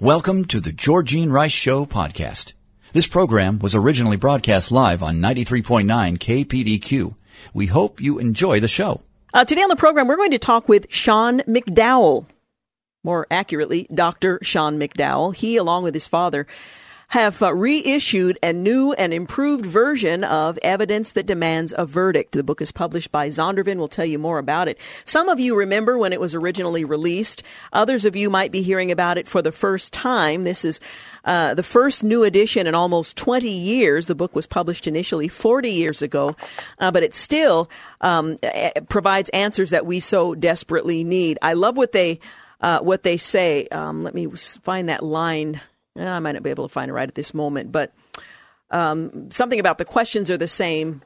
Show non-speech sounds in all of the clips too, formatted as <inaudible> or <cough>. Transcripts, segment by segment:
Welcome to the Georgene Rice Show podcast. This program was originally broadcast live on 93.9 KPDQ. We hope you enjoy the show. Uh, today on the program, we're going to talk with Sean McDowell. More accurately, Dr. Sean McDowell. He, along with his father, have uh, reissued a new and improved version of Evidence That Demands a Verdict. The book is published by Zondervan. We'll tell you more about it. Some of you remember when it was originally released. Others of you might be hearing about it for the first time. This is uh, the first new edition in almost 20 years. The book was published initially 40 years ago, uh, but it still um, provides answers that we so desperately need. I love what they uh, what they say. Um, let me find that line I might not be able to find it right at this moment, but um, something about the questions are the same.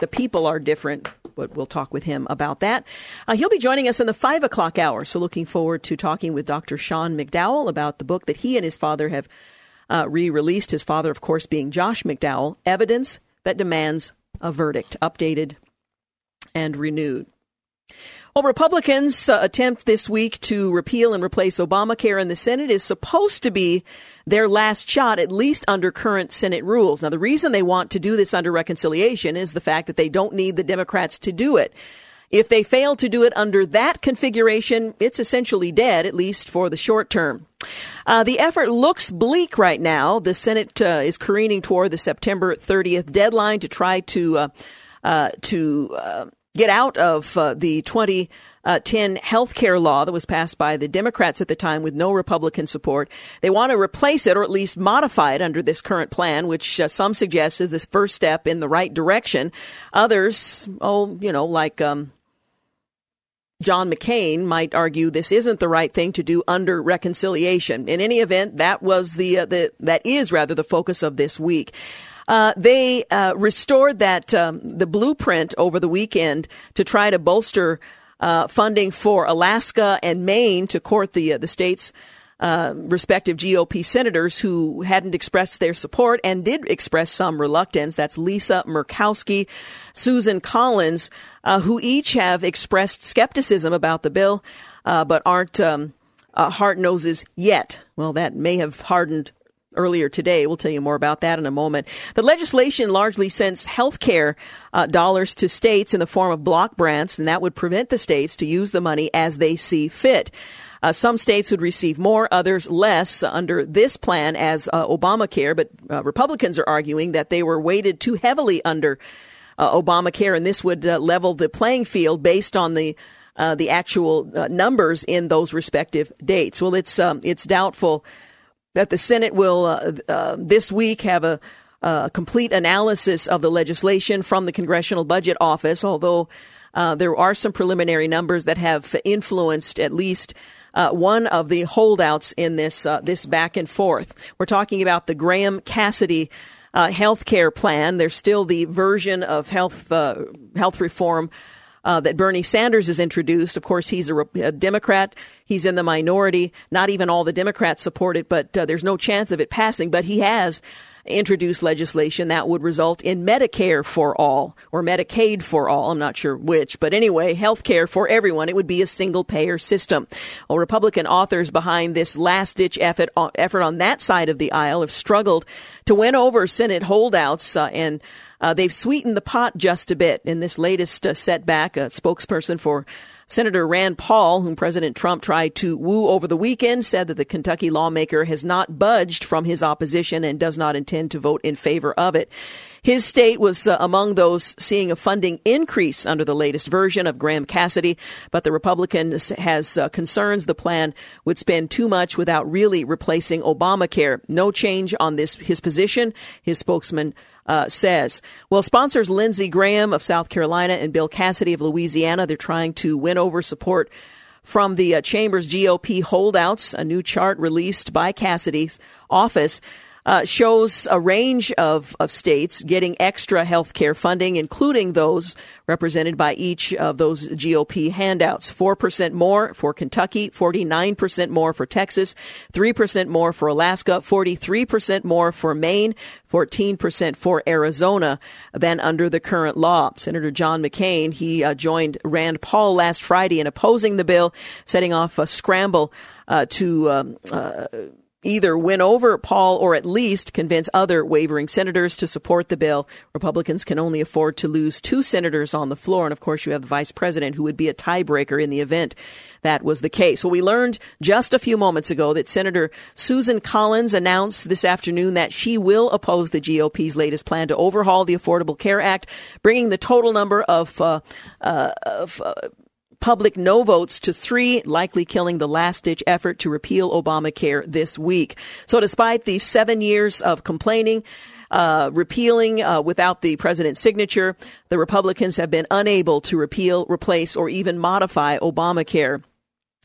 The people are different, but we'll talk with him about that. Uh, he'll be joining us in the five o'clock hour, so looking forward to talking with Dr. Sean McDowell about the book that he and his father have uh, re released. His father, of course, being Josh McDowell Evidence That Demands a Verdict, updated and renewed. Well, Republicans' uh, attempt this week to repeal and replace Obamacare in the Senate is supposed to be their last shot, at least under current Senate rules. Now, the reason they want to do this under reconciliation is the fact that they don't need the Democrats to do it. If they fail to do it under that configuration, it's essentially dead, at least for the short term. Uh, the effort looks bleak right now. The Senate uh, is careening toward the September 30th deadline to try to uh, uh to uh, get out of uh, the 2010 health care law that was passed by the Democrats at the time with no Republican support. They want to replace it or at least modify it under this current plan, which uh, some suggest is this first step in the right direction. Others, oh, you know, like um, John McCain might argue this isn't the right thing to do under reconciliation. In any event, that was the, uh, the that is rather the focus of this week. Uh, they uh, restored that um, the blueprint over the weekend to try to bolster uh, funding for Alaska and Maine to court the uh, the states. Uh, respective GOP senators who hadn't expressed their support and did express some reluctance. That's Lisa Murkowski, Susan Collins, uh, who each have expressed skepticism about the bill, but aren't um, hard noses yet. Well, that may have hardened earlier today. We'll tell you more about that in a moment. The legislation largely sends health care uh, dollars to states in the form of block grants, and that would prevent the states to use the money as they see fit. Uh, some states would receive more, others less under this plan as uh, Obamacare, but uh, Republicans are arguing that they were weighted too heavily under uh, Obamacare, and this would level the playing field based on the the actual numbers in those respective dates. Well, it's um, it's doubtful that the Senate will uh, uh, this week have a, a, complete analysis of the legislation from the Congressional Budget Office, although uh, there are some preliminary numbers that have influenced at least uh, one of the holdouts in this uh, this back and forth. We're talking about the Graham Cassidy uh, health care plan. There's still the version of health health reform uh, that Bernie Sanders has introduced. Of course, he's a, a, Democrat. He's in the minority. Not even all the Democrats support it, but uh, there's no chance of it passing. But he has introduced legislation that would result in Medicare for all or Medicaid for all. I'm not sure which, but anyway, health care for everyone. It would be a single payer system. Well, Republican authors behind this last ditch effort, uh, effort on that side of the aisle have struggled to win over Senate holdouts uh, and uh, they've sweetened the pot just a bit in this latest uh, setback. A spokesperson for Senator Rand Paul, whom President Trump tried to woo over the weekend, said that the Kentucky lawmaker has not budged from his opposition and does not intend to vote in favor of it. His state was uh, among those seeing a funding increase under the latest version of Graham Cassidy, but the Republican has uh, concerns the plan would spend too much without really replacing Obamacare. No change on this his position. His spokesman uh, says. Well, sponsors Lindsey Graham of South Carolina and Bill Cassidy of Louisiana, they're trying to win over support from the uh, chamber's GOP holdouts. A new chart released by Cassidy's office uh, shows a range of, of states getting extra health care funding, including those represented by each of those GOP handouts. 4% more for Kentucky, 49% more for Texas, 3% more for Alaska, 43% more for Maine, 14% for Arizona than under the current law. Senator John McCain, he uh, joined Rand Paul last Friday in opposing the bill, setting off a scramble uh, to um, uh, either win over Paul or at least convince other wavering senators to support the bill. Republicans can only afford to lose two senators on the floor. And of course, you have the vice president who would be a tiebreaker in the event that was the case. Well, we learned just a few moments ago that Senator Susan Collins announced this afternoon that she will oppose the GOP's latest plan to overhaul the Affordable Care Act, bringing the total number of, uh, uh, of uh, public no votes to three, likely killing the last ditch effort to repeal Obamacare this week. So despite the seven years of complaining, uh, repealing uh, without the president's signature, the Republicans have been unable to repeal, replace, or even modify Obamacare.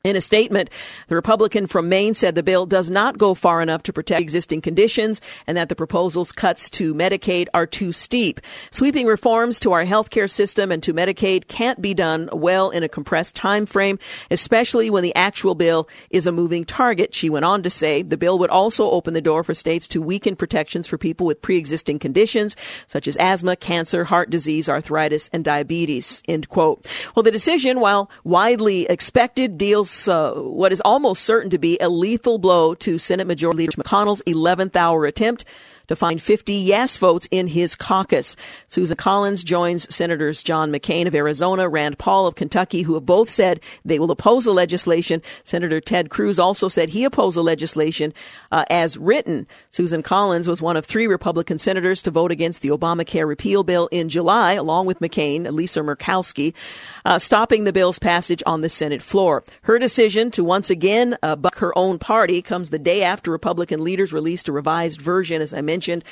In a statement, the Republican from Maine said the bill does not go far enough to protect existing conditions and that the proposal's cuts to Medicaid are too steep. Sweeping reforms to our healthcare system and to Medicaid can't be done well in a compressed time frame, especially when the actual bill is a moving target, she went on to say. The bill would also open the door for states to weaken protections for people with pre-existing conditions such as asthma, cancer, heart disease, arthritis, and diabetes. End quote. Well, the decision, while widely expected, deals uh, what is almost certain to be a lethal blow to Senate Majority Leader McConnell's 11th hour attempt to find 50 yes votes in his caucus. Susan Collins joins Senators John McCain of Arizona, Rand Paul of Kentucky, who have both said they will oppose the legislation. Senator Ted Cruz also said he opposed the legislation uh, as written. Susan Collins was one of three Republican senators to vote against the Obamacare repeal bill in July, along with McCain, Lisa Murkowski, uh, stopping the bill's passage on the Senate floor. Her decision to once again uh, buck her own party comes the day after Republican leaders released a revised version, as I mentioned mentioned.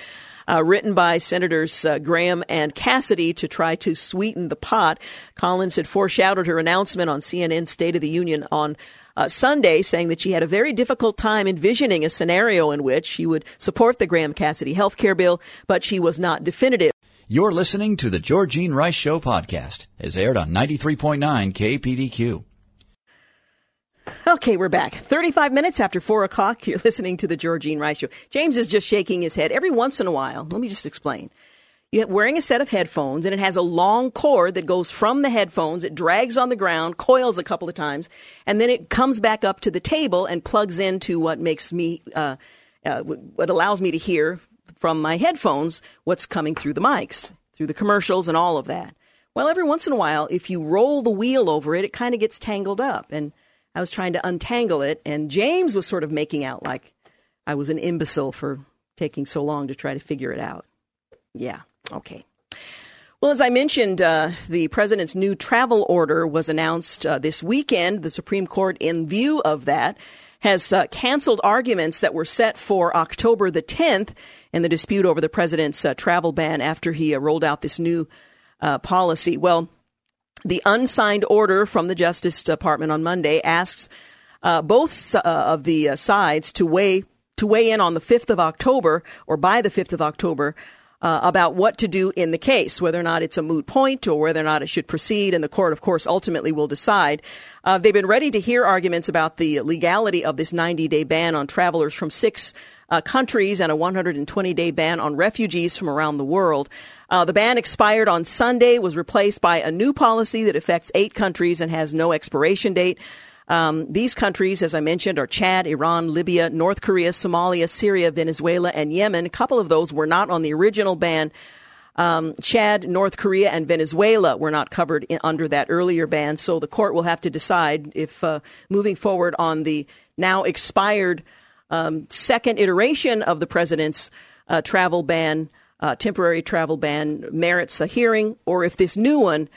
Uh, written by Senators uh, Graham and Cassidy to try to sweeten the pot. Collins had foreshadowed her announcement on CNN State of the Union on uh, Sunday, saying that she had a very difficult time envisioning a scenario in which she would support the Graham Cassidy health care bill, but she was not definitive. You're listening to the Georgene Rice Show podcast, as aired on 93.9 KPDQ. Okay, we're back. 35 minutes after 4 o'clock, <laughs> you're listening to the Georgene Rice Show. James is just shaking his head. Every once in a while, let me just explain. You're wearing a set of headphones, and it has a long cord that goes from the headphones. It drags on the ground, coils a couple of times, and then it comes back up to the table and plugs into what makes me, uh, uh, what allows me to hear from my headphones what's coming through the mics, through the commercials, and all of that. Well, every once in a while, if you roll the wheel over it, it kind of gets tangled up. And I was trying to untangle it, and James was sort of making out like I was an imbecile for taking so long to try to figure it out. Yeah, okay. Well, as I mentioned, uh, the president's new travel order was announced uh, this weekend. The Supreme Court, in view of that, has uh, canceled arguments that were set for October the 10th in the dispute over the president's uh, travel ban after he uh, rolled out this new uh, policy. Well, the unsigned order from the Justice Department on Monday asks uh, both uh, of the uh, sides to weigh to weigh in on the 5th of October or by the 5th of October uh, about what to do in the case, whether or not it's a moot point or whether or not it should proceed. And the court, of course, ultimately will decide. Uh, they've been ready to hear arguments about the legality of this 90 day ban on travelers from six uh, countries and a 120 day ban on refugees from around the world. Uh, the ban expired on Sunday, was replaced by a new policy that affects eight countries and has no expiration date. Um, these countries, as I mentioned, are Chad, Iran, Libya, North Korea, Somalia, Syria, Venezuela, and Yemen. A couple of those were not on the original ban. Um, Chad, North Korea, and Venezuela were not covered in, under that earlier ban. So the court will have to decide if uh, moving forward on the now expired um, second iteration of the president's uh, travel ban uh, temporary travel ban merits a hearing or if this new one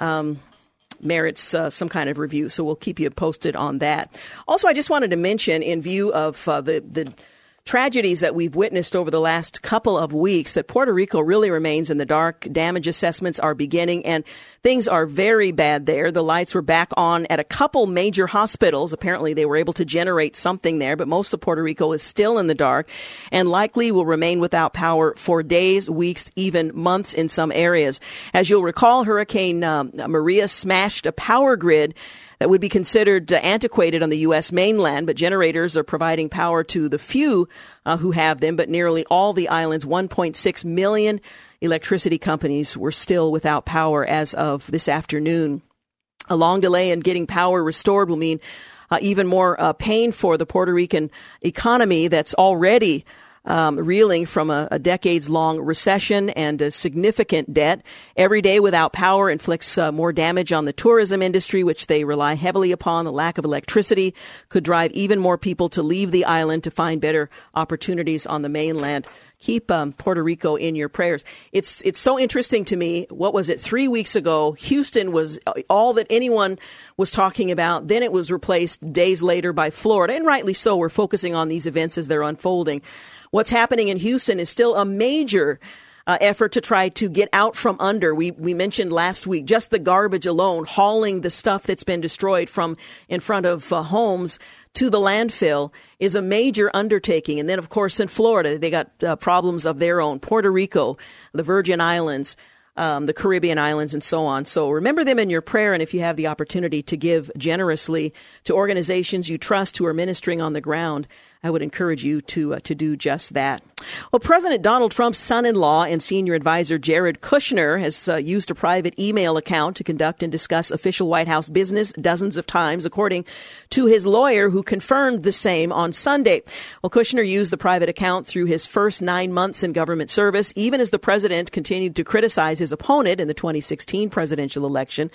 um, merits uh, some kind of review. So we'll keep you posted on that. Also, I just wanted to mention, in view of uh, the the tragedies that we've witnessed over the last couple of weeks that Puerto Rico really remains in the dark. Damage assessments are beginning and things are very bad there. The lights were back on at a couple major hospitals. Apparently they were able to generate something there, but most of Puerto Rico is still in the dark and likely will remain without power for days, weeks, even months in some areas. As you'll recall, Hurricane um, Maria smashed a power grid that would be considered uh, antiquated on the U.S. mainland, but generators are providing power to the few uh, who have them, but nearly all the island's 1.6 million electricity companies were still without power as of this afternoon. A long delay in getting power restored will mean uh, even more uh, pain for the Puerto Rican economy that's already um, reeling from a, a decades long recession and a significant debt. Every day without power inflicts uh, more damage on the tourism industry, which they rely heavily upon. The lack of electricity could drive even more people to leave the island to find better opportunities on the mainland keep um, Puerto Rico in your prayers. It's it's so interesting to me. What was it? Three weeks ago, Houston was all that anyone was talking about. Then it was replaced days later by Florida, and rightly so. We're focusing on these events as they're unfolding. What's happening in Houston is still a major uh, effort to try to get out from under. We we mentioned last week just the garbage alone, hauling the stuff that's been destroyed from in front of uh, homes to the landfill is a major undertaking. And then, of course, in Florida, they got uh, problems of their own. Puerto Rico, the Virgin Islands. Um, the Caribbean islands and so on. So remember them in your prayer, and if you have the opportunity to give generously to organizations you trust who are ministering on the ground, I would encourage you to uh, to do just that. Well, President Donald Trump's son-in-law and senior advisor Jared Kushner has uh, used a private email account to conduct and discuss official White House business dozens of times, according to his lawyer, who confirmed the same on Sunday. Well, Kushner used the private account through his first nine months in government service, even as the president continued to criticize his opponent in the 2016 presidential election,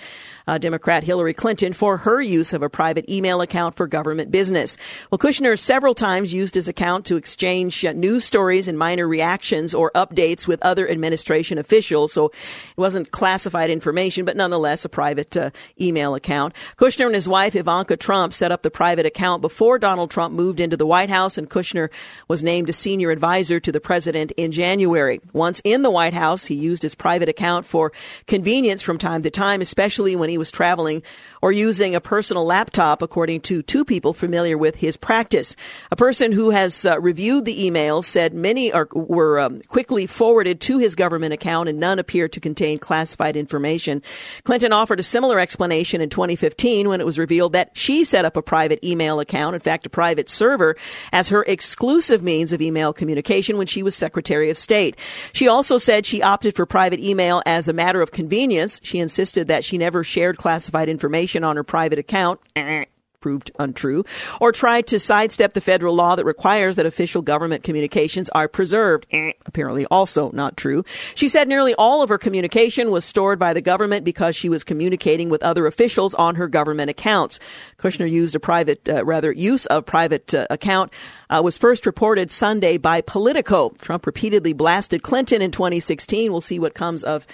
uh, Democrat Hillary Clinton, for her use of a private email account for government business. Well, Kushner several times times used his account to exchange uh, news stories and minor reactions or updates with other administration officials. So it wasn't classified information, but nonetheless a private uh, email account. Kushner and his wife Ivanka Trump set up the private account before Donald Trump moved into the White House, and Kushner was named a senior advisor to the president in January. Once in the White House, he used his private account for convenience from time to time, especially when he was traveling or using a personal laptop, according to two people familiar with his practice. A person who has uh, reviewed the emails said many are, were um, quickly forwarded to his government account and none appear to contain classified information. Clinton offered a similar explanation in 2015 when it was revealed that she set up a private email account, in fact, a private server, as her exclusive means of email communication when she was Secretary of State. She also said she opted for private email as a matter of convenience. She insisted that she never shared classified information on her private account <laughs> proved untrue, or tried to sidestep the federal law that requires that official government communications are preserved. Apparently also not true. She said nearly all of her communication was stored by the government because she was communicating with other officials on her government accounts. Kushner used a private, uh, rather, use of private uh, account uh, was first reported Sunday by Politico. Trump repeatedly blasted Clinton in 2016. We'll see what comes of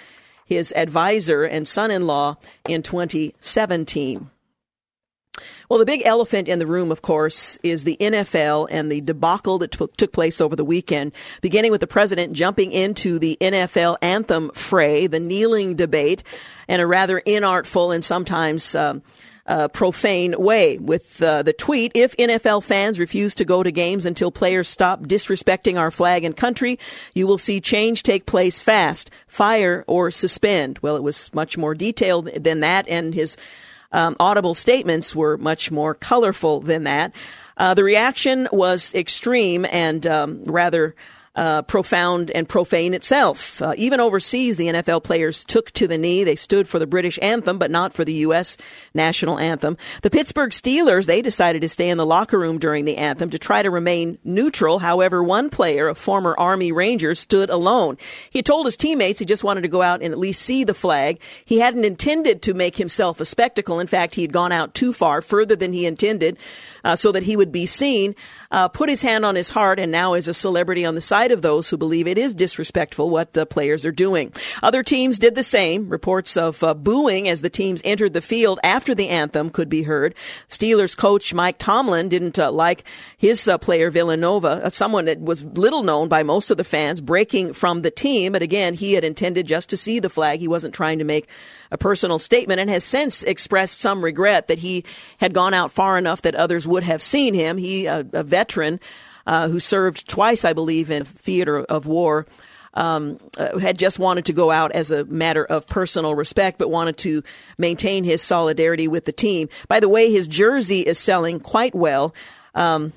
his advisor and son-in-law in 2017. Well, the big elephant in the room, of course, is the NFL and the debacle that t- took place over the weekend, beginning with the president jumping into the NFL anthem fray, the kneeling debate, and a rather inartful and sometimes um, uh, profane way with uh, the tweet if NFL fans refuse to go to games until players stop disrespecting our flag and country, you will see change take place fast, fire or suspend. Well, it was much more detailed than that, and his um, audible statements were much more colorful than that. Uh, the reaction was extreme and um, rather uh, profound and profane itself. Uh, even overseas, the NFL players took to the knee. They stood for the British anthem, but not for the U.S. national anthem. The Pittsburgh Steelers, they decided to stay in the locker room during the anthem to try to remain neutral. However, one player, a former Army Ranger, stood alone. He told his teammates he just wanted to go out and at least see the flag. He hadn't intended to make himself a spectacle. In fact, he had gone out too far, further than he intended, uh, so that he would be seen. Uh, put his hand on his heart, and now is a celebrity on the side side of those who believe it is disrespectful what the players are doing. Other teams did the same. Reports of uh, booing as the teams entered the field after the anthem could be heard. Steelers coach Mike Tomlin didn't uh, like his uh, player Villanova, uh, someone that was little known by most of the fans, breaking from the team. But again, he had intended just to see the flag. He wasn't trying to make a personal statement and has since expressed some regret that he had gone out far enough that others would have seen him. He, a, a veteran uh, who served twice, I believe, in theater of war. Um, uh, had just wanted to go out as a matter of personal respect, but wanted to maintain his solidarity with the team. By the way, his jersey is selling quite well. Um,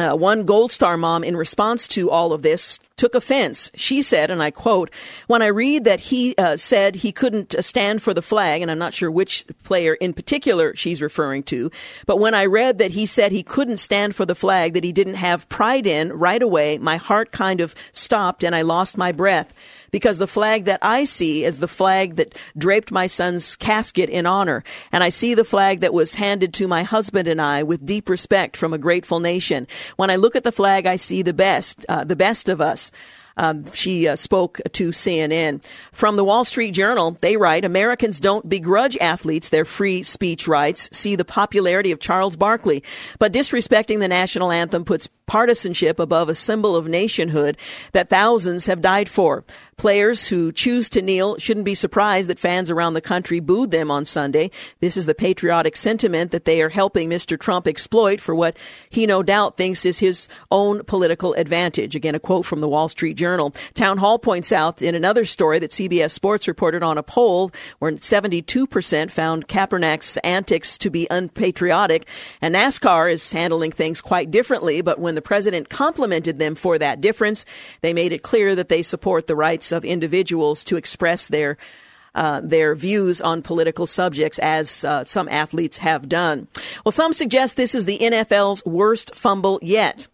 uh, one Gold Star mom, in response to all of this, took offense. She said, and I quote, When I read that he uh, said he couldn't uh, stand for the flag, and I'm not sure which player in particular she's referring to, but when I read that he said he couldn't stand for the flag that he didn't have pride in right away, my heart kind of stopped and I lost my breath because the flag that I see is the flag that draped my son's casket in honor. And I see the flag that was handed to my husband and I with deep respect from a grateful nation. When I look at the flag, I see the best, uh, the best of us. Um, she uh, spoke to CNN. From the Wall Street Journal, they write Americans don't begrudge athletes their free speech rights. See the popularity of Charles Barkley. But disrespecting the national anthem puts partisanship above a symbol of nationhood that thousands have died for. Players who choose to kneel shouldn't be surprised that fans around the country booed them on Sunday. This is the patriotic sentiment that they are helping Mr. Trump exploit for what he no doubt thinks is his own political advantage. Again, a quote from the Wall Street Journal. Town Hall points out in another story that CBS Sports reported on a poll where 72% found Kaepernick's antics to be unpatriotic, and NASCAR is handling things quite differently, but when the the president complimented them for that difference. They made it clear that they support the rights of individuals to express their uh, their views on political subjects, as uh, some athletes have done. Well, some suggest this is the NFL's worst fumble yet.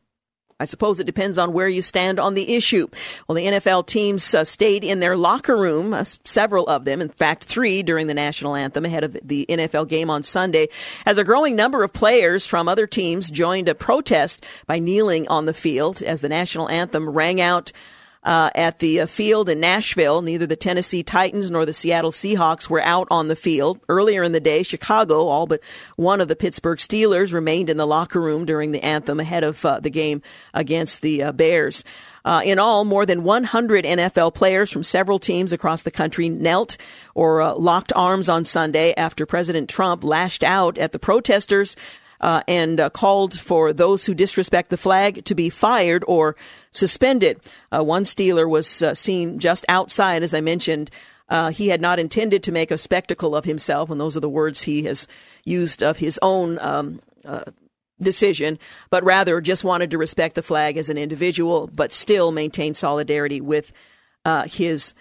I suppose it depends on where you stand on the issue. Well, the NFL teams uh, stayed in their locker room, uh, several of them, in fact, three during the national anthem ahead of the NFL game on Sunday, as a growing number of players from other teams joined a protest by kneeling on the field as the national anthem rang out uh, at the uh, field in Nashville. Neither the Tennessee Titans nor the Seattle Seahawks were out on the field. Earlier in the day, Chicago, all but one of the Pittsburgh Steelers, remained in the locker room during the anthem ahead of uh, the game against the uh, Bears. Uh, in all, more than 100 NFL players from several teams across the country knelt or uh, locked arms on Sunday after President Trump lashed out at the protesters uh, and uh, called for those who disrespect the flag to be fired or suspended. Uh, one Steeler was uh, seen just outside, as I mentioned. Uh, he had not intended to make a spectacle of himself, and those are the words he has used of his own um, uh, decision, but rather just wanted to respect the flag as an individual, but still maintain solidarity with his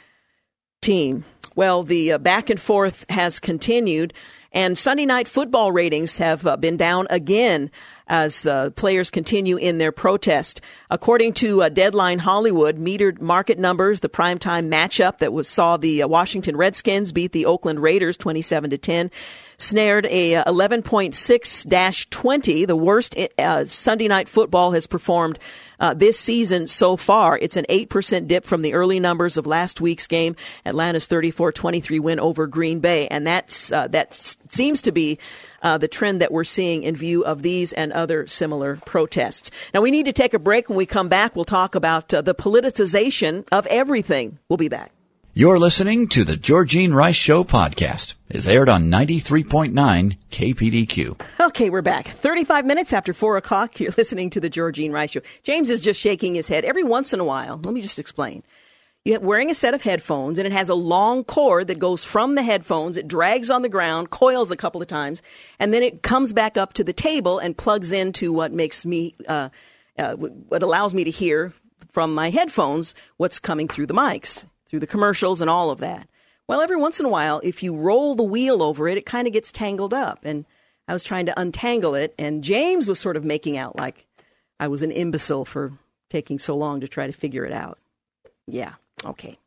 team. Well, the back and forth has continued. And Sunday night football ratings have uh, been down again as uh, players continue in their protest. According to uh, Deadline Hollywood, metered market numbers, the primetime matchup that was saw the uh, Washington Redskins beat the Oakland Raiders 27 to 10 snared a 11.6-20, uh, the worst uh, Sunday night football has performed uh, this season so far. It's an 8% dip from the early numbers of last week's game, Atlanta's 34-23 win over Green Bay, and that's uh, that seems to be uh, the trend that we're seeing in view of these and other similar protests. Now we need to take a break. When we come back, we'll talk about uh, the politicization of everything. We'll be back. You're listening to the Georgene Rice Show podcast. It's aired on 93.9 KPDQ. Okay, we're back. 35 minutes after 4 o'clock, <laughs> you're listening to the Georgene Rice Show. James is just shaking his head. Every once in a while, let me just explain. You're wearing a set of headphones, and it has a long cord that goes from the headphones. It drags on the ground, coils a couple of times, and then it comes back up to the table and plugs into what makes me, uh, uh, what allows me to hear from my headphones what's coming through the mics through the commercials and all of that. Well, every once in a while, if you roll the wheel over it, it kind of gets tangled up. And I was trying to untangle it, and James was sort of making out like I was an imbecile for taking so long to try to figure it out. Yeah, okay.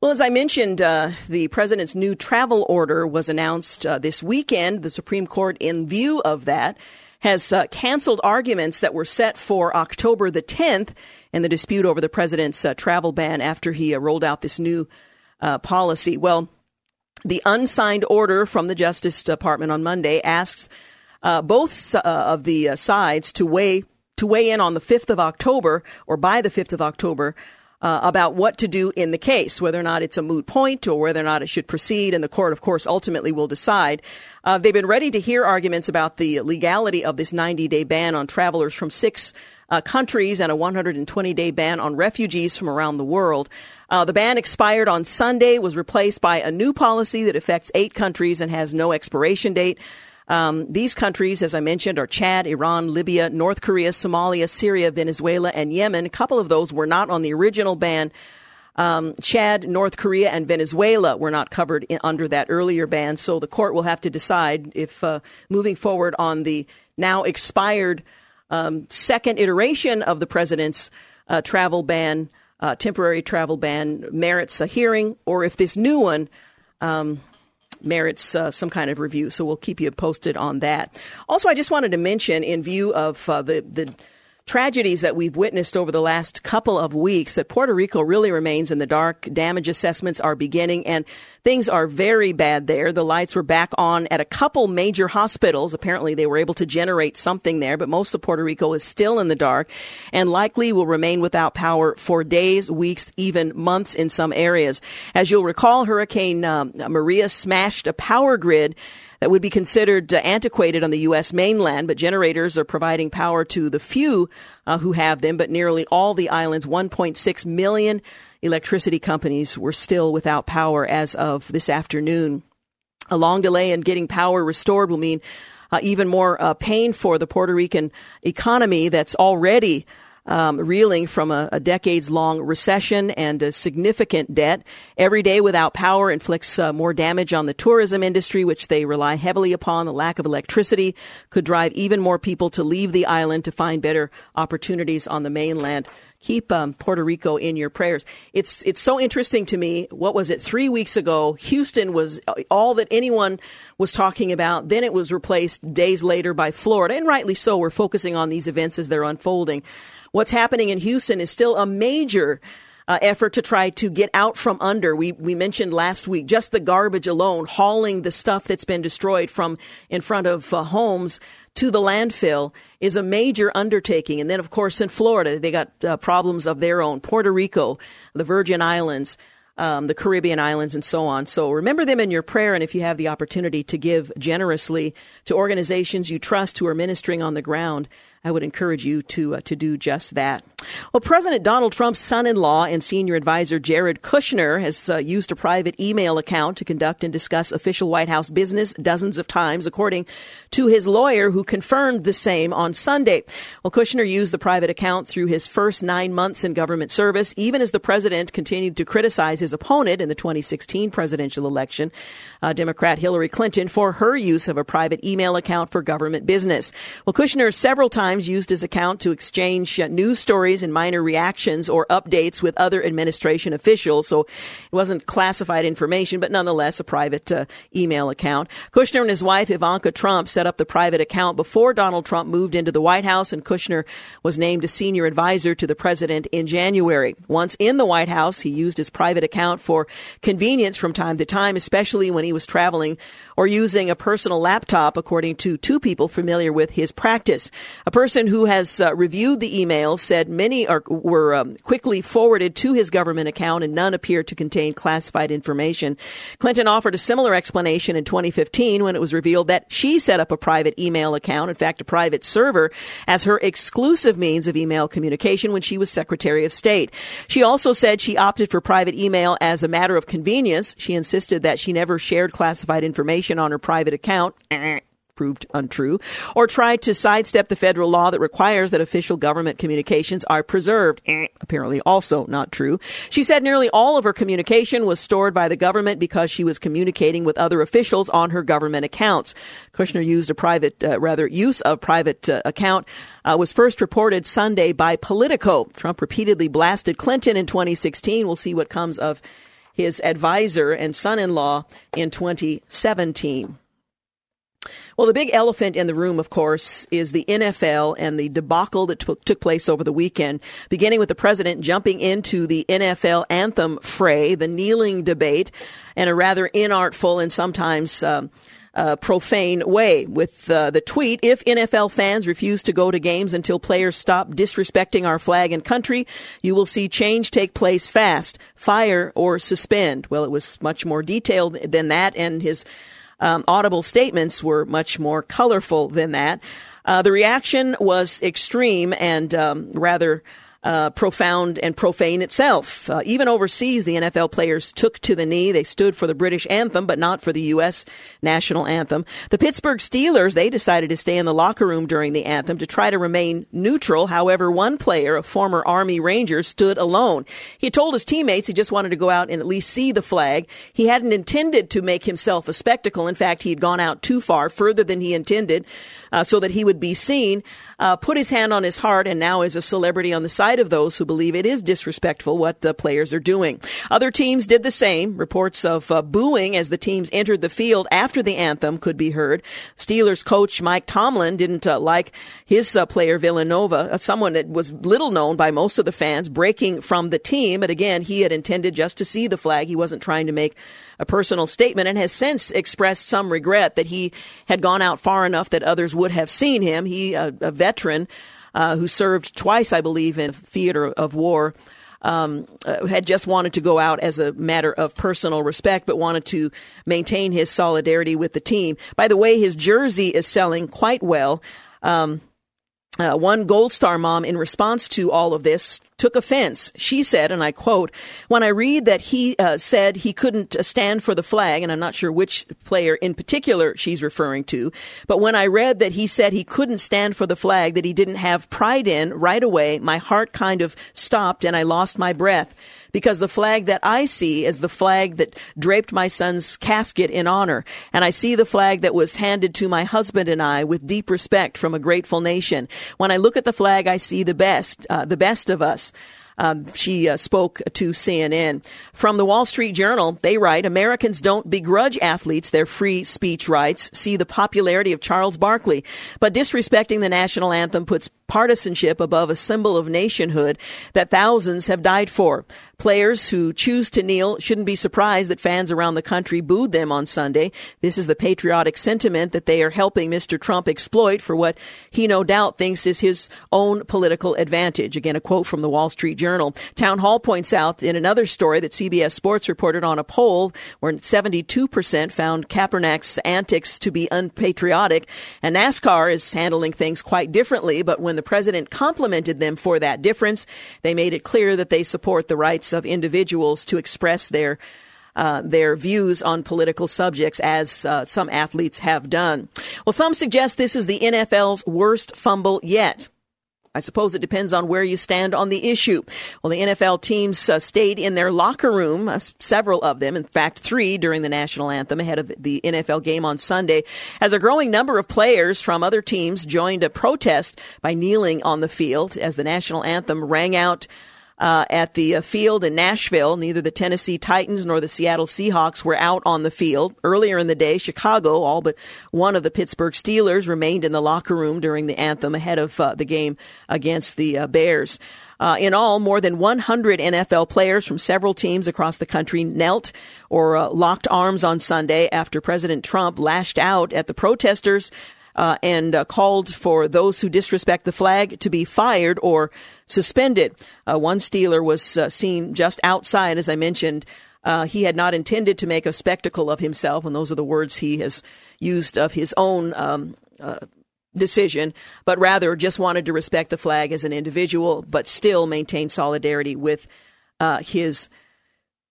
Well, as I mentioned, uh, the president's new travel order was announced uh, this weekend. The Supreme Court, in view of that, has uh, canceled arguments that were set for October the 10th in the dispute over the president's uh, travel ban after he uh, rolled out this new uh, policy. Well, the unsigned order from the Justice Department on Monday asks uh, both uh, of the sides to weigh to weigh in on the 5th of October or by the 5th of October uh, about what to do in the case, whether or not it's a moot point or whether or not it should proceed. And the court, of course, ultimately will decide. Uh, they've been ready to hear arguments about the legality of this 90 day ban on travelers from six uh, countries and a 120 day ban on refugees from around the world. Uh, the ban expired on Sunday, was replaced by a new policy that affects eight countries and has no expiration date. Um, these countries, as I mentioned, are Chad, Iran, Libya, North Korea, Somalia, Syria, Venezuela, and Yemen. A couple of those were not on the original ban. Um, Chad, North Korea, and Venezuela were not covered in, under that earlier ban. So the court will have to decide if uh, moving forward on the now expired um, second iteration of the president's uh, travel ban, uh, temporary travel ban, merits a hearing, or if this new one um, merits uh, some kind of review. So we'll keep you posted on that. Also, I just wanted to mention, in view of uh, the the tragedies that we've witnessed over the last couple of weeks that Puerto Rico really remains in the dark. Damage assessments are beginning and things are very bad there. The lights were back on at a couple major hospitals. Apparently they were able to generate something there, but most of Puerto Rico is still in the dark and likely will remain without power for days, weeks, even months in some areas. As you'll recall, Hurricane um, Maria smashed a power grid that would be considered uh, antiquated on the U.S. mainland, but generators are providing power to the few uh, who have them, but nearly all the island's 1.6 million electricity companies were still without power as of this afternoon. A long delay in getting power restored will mean uh, even more uh, pain for the Puerto Rican economy that's already um, reeling from a, a decades long recession and a significant debt. Every day without power inflicts uh, more damage on the tourism industry, which they rely heavily upon. The lack of electricity could drive even more people to leave the island to find better opportunities on the mainland keep um, Puerto Rico in your prayers. It's it's so interesting to me. What was it? Three weeks ago, Houston was all that anyone was talking about. Then it was replaced days later by Florida, and rightly so. We're focusing on these events as they're unfolding. What's happening in Houston is still a major uh, effort to try to get out from under. We we mentioned last week just the garbage alone, hauling the stuff that's been destroyed from in front of uh, homes to the landfill is a major undertaking. And then, of course, in Florida, they got uh, problems of their own. Puerto Rico, the Virgin Islands. Um, the Caribbean islands and so on. So remember them in your prayer, and if you have the opportunity to give generously to organizations you trust who are ministering on the ground, I would encourage you to uh, to do just that. Well, President Donald Trump's son-in-law and senior advisor Jared Kushner has uh, used a private email account to conduct and discuss official White House business dozens of times, according to his lawyer, who confirmed the same on Sunday. Well, Kushner used the private account through his first nine months in government service, even as the president continued to criticize his opponent in the 2016 presidential election, uh, Democrat Hillary Clinton, for her use of a private email account for government business. Well, Kushner several times times used his account to exchange uh, news stories and minor reactions or updates with other administration officials. So it wasn't classified information, but nonetheless a private uh, email account. Kushner and his wife Ivanka Trump set up the private account before Donald Trump moved into the White House, and Kushner was named a senior advisor to the president in January. Once in the White House, he used his private account for convenience from time to time, especially when he was traveling or using a personal laptop, according to two people familiar with his practice. A person who has uh, reviewed the emails said many are, were um, quickly forwarded to his government account and none appeared to contain classified information. Clinton offered a similar explanation in 2015 when it was revealed that she set up a private email account, in fact, a private server, as her exclusive means of email communication when she was Secretary of State. She also said she opted for private email as a matter of convenience. She insisted that she never shared classified information on her private account <laughs> proved untrue, or tried to sidestep the federal law that requires that official government communications are preserved. Eh, apparently also not true. She said nearly all of her communication was stored by the government because she was communicating with other officials on her government accounts. Kushner used a private, uh, rather, use of private uh, account uh, was first reported Sunday by Politico. Trump repeatedly blasted Clinton in 2016. We'll see what comes of his advisor and son-in-law in 2017. Well, the big elephant in the room, of course, is the NFL and the debacle that t- took place over the weekend, beginning with the president jumping into the NFL anthem fray, the kneeling debate, and a rather inartful and sometimes um, uh, profane way with uh, the tweet if NFL fans refuse to go to games until players stop disrespecting our flag and country, you will see change take place fast, fire or suspend. Well, it was much more detailed than that, and his um, audible statements were much more colorful than that. Uh, the reaction was extreme and um, rather uh, profound and profane itself. Uh, even overseas, the NFL players took to the knee. They stood for the British anthem, but not for the U.S. national anthem. The Pittsburgh Steelers, they decided to stay in the locker room during the anthem to try to remain neutral. However, one player, a former Army Ranger, stood alone. He told his teammates he just wanted to go out and at least see the flag. He hadn't intended to make himself a spectacle. In fact, he had gone out too far, further than he intended, uh, so that he would be seen. Uh, put his hand on his heart, and now is a celebrity on the side of those who believe it is disrespectful what the players are doing. Other teams did the same. Reports of uh, booing as the teams entered the field after the anthem could be heard. Steelers coach Mike Tomlin didn't uh, like his uh, player Villanova, uh, someone that was little known by most of the fans, breaking from the team. But again, he had intended just to see the flag. He wasn't trying to make a personal statement and has since expressed some regret that he had gone out far enough that others would have seen him. He, a, a veteran uh, who served twice, I believe, in theater of war. Um, uh, had just wanted to go out as a matter of personal respect, but wanted to maintain his solidarity with the team. By the way, his jersey is selling quite well. Um, uh, one Gold Star mom, in response to all of this, took offense. She said, and I quote, When I read that he uh, said he couldn't uh, stand for the flag, and I'm not sure which player in particular she's referring to, but when I read that he said he couldn't stand for the flag that he didn't have pride in right away, my heart kind of stopped and I lost my breath because the flag that I see is the flag that draped my son's casket in honor. And I see the flag that was handed to my husband and I with deep respect from a grateful nation. When I look at the flag, I see the best, uh, the best of us. Um, she uh, spoke to CNN. From the Wall Street Journal, they write Americans don't begrudge athletes their free speech rights. See the popularity of Charles Barkley. But disrespecting the national anthem puts partisanship above a symbol of nationhood that thousands have died for. Players who choose to kneel shouldn't be surprised that fans around the country booed them on Sunday. This is the patriotic sentiment that they are helping Mr. Trump exploit for what he no doubt thinks is his own political advantage. Again, a quote from the Wall Street Journal. Town Hall points out in another story that CBS Sports reported on a poll where 72% found Kaepernick's antics to be unpatriotic, and NASCAR is handling things quite differently. But when the president complimented them for that difference, they made it clear that they support the rights of individuals to express their uh, their views on political subjects, as uh, some athletes have done. Well, some suggest this is the NFL's worst fumble yet. I suppose it depends on where you stand on the issue. Well, the NFL teams uh, stayed in their locker room, uh, several of them, in fact, three during the national anthem ahead of the NFL game on Sunday, as a growing number of players from other teams joined a protest by kneeling on the field as the national anthem rang out uh, at the uh, field in Nashville. Neither the Tennessee Titans nor the Seattle Seahawks were out on the field. Earlier in the day, Chicago, all but one of the Pittsburgh Steelers, remained in the locker room during the anthem ahead of uh, the game against the uh, Bears. Uh, in all, more than 100 NFL players from several teams across the country knelt or uh, locked arms on Sunday after President Trump lashed out at the protesters uh, and uh, called for those who disrespect the flag to be fired or suspended. Uh, one Steeler was uh, seen just outside, as I mentioned. Uh, he had not intended to make a spectacle of himself, and those are the words he has used of his own um, uh, decision, but rather just wanted to respect the flag as an individual, but still maintain solidarity with his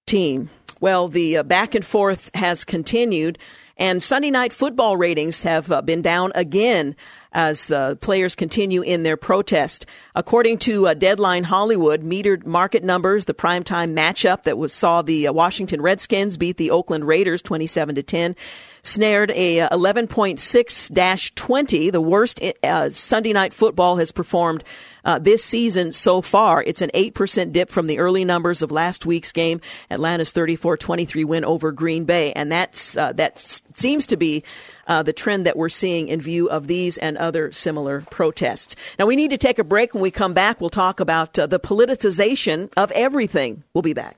team. Well, the back and forth has continued. And Sunday night football ratings have uh, been down again as uh, players continue in their protest. According to uh, Deadline Hollywood, metered market numbers, the primetime matchup that was saw the uh, Washington Redskins beat the Oakland Raiders 27 to 10 snared a 11.6-20, uh, the worst uh, Sunday night football has performed uh, this season so far. It's an 8% dip from the early numbers of last week's game, Atlanta's 34-23 win over Green Bay, and that's uh, that seems to be uh, the trend that we're seeing in view of these and other similar protests. Now we need to take a break. When we come back, we'll talk about uh, the politicization of everything. We'll be back.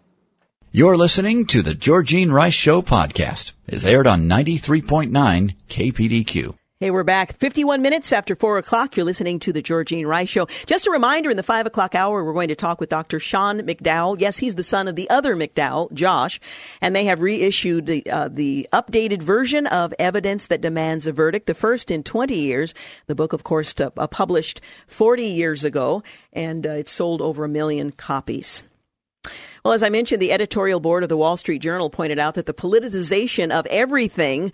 You're listening to the Georgene Rice Show podcast. It's aired on 93.9 KPDQ. Hey, we're back. 51 minutes after 4 o'clock. You're listening to the Georgene Rice Show. Just a reminder, in the 5 o'clock hour, we're going to talk with Dr. Sean McDowell. Yes, he's the son of the other McDowell, Josh, and they have reissued the, uh, the updated version of Evidence That Demands a Verdict, the first in 20 years. The book, of course, uh, published 40 years ago, and uh, it's sold over a million copies. Well, as I mentioned, the editorial board of the Wall Street Journal pointed out that the politicization of everything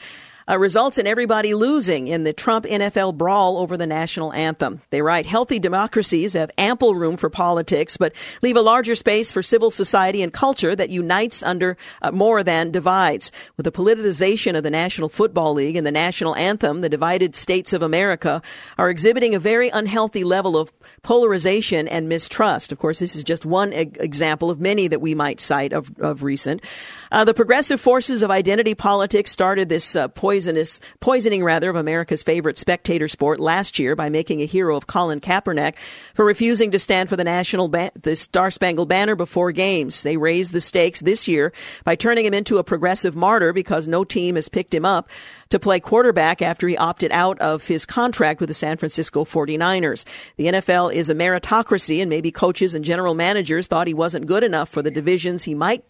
uh, results in everybody losing in the Trump NFL brawl over the national anthem. They write healthy democracies have ample room for politics, but leave a larger space for civil society and culture that unites under uh, more than divides. With the politicization of the National Football League and the national anthem, the divided states of America are exhibiting a very unhealthy level of polarization and mistrust. Of course, this is just one e- example of many that we might cite of, of recent. Uh, the progressive forces of identity politics started this uh, poisonous poisoning rather of America's favorite spectator sport last year by making a hero of Colin Kaepernick for refusing to stand for the national ba- the Star Spangled Banner before games. They raised the stakes this year by turning him into a progressive martyr because no team has picked him up to play quarterback after he opted out of his contract with the San Francisco 49ers. The NFL is a meritocracy and maybe coaches and general managers thought he wasn't good enough for the divisions he might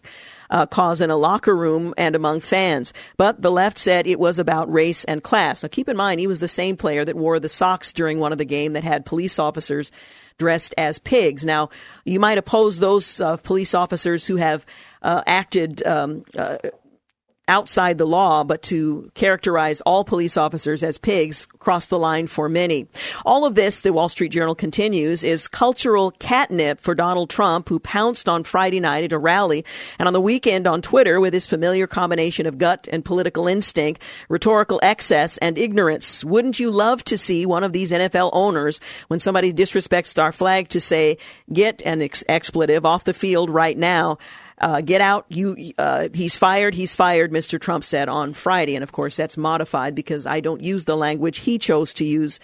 uh, cause in a locker room and among fans. But the left said it was about race and class. Now, keep in mind, he was the same player that wore the socks during one of the game that had police officers dressed as pigs. Now, you might oppose those uh, police officers who have uh, acted um, uh, outside the law, but to characterize all police officers as pigs crossed the line for many. All of this, the Wall Street Journal continues, is cultural catnip for Donald Trump, who pounced on Friday night at a rally and on the weekend on Twitter with his familiar combination of gut and political instinct, rhetorical excess, and ignorance. Wouldn't you love to see one of these NFL owners, when somebody disrespects our flag, to say, get an ex- expletive off the field right now? Uh, get out. You, uh, he's fired. He's fired. Mr. Trump said on Friday, and of course that's modified because I don't use the language he chose to use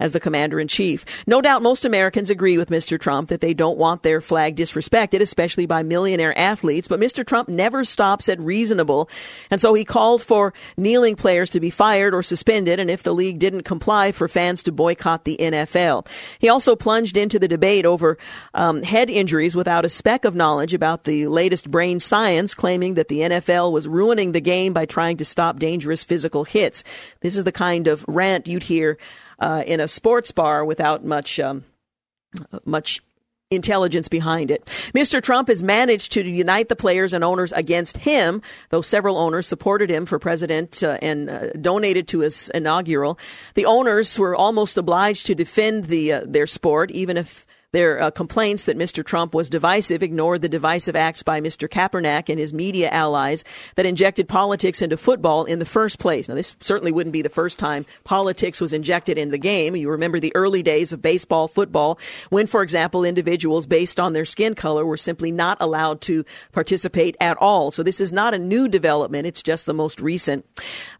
as the commander in chief. No doubt most Americans agree with Mr. Trump that they don't want their flag disrespected, especially by millionaire athletes, but Mr. Trump never stops at reasonable. And so he called for kneeling players to be fired or suspended, and if the league didn't comply, for fans to boycott the NFL. He also plunged into the debate over um, head injuries without a speck of knowledge about the latest brain science, claiming that the NFL was ruining the game by trying to stop dangerous physical hits. This is the kind of rant you'd hear uh, in a sports bar without much um, much intelligence behind it. Mr. Trump has managed to unite the players and owners against him, though several owners supported him for president uh, and uh, donated to his inaugural. The owners were almost obliged to defend the uh, their sport, even if their uh, complaints that Mr. Trump was divisive ignored the divisive acts by Mr. Kaepernick and his media allies that injected politics into football in the first place. Now, this certainly wouldn't be the first time politics was injected in the game. You remember the early days of baseball, football, when, for example, individuals based on their skin color were simply not allowed to participate at all. So this is not a new development. It's just the most recent.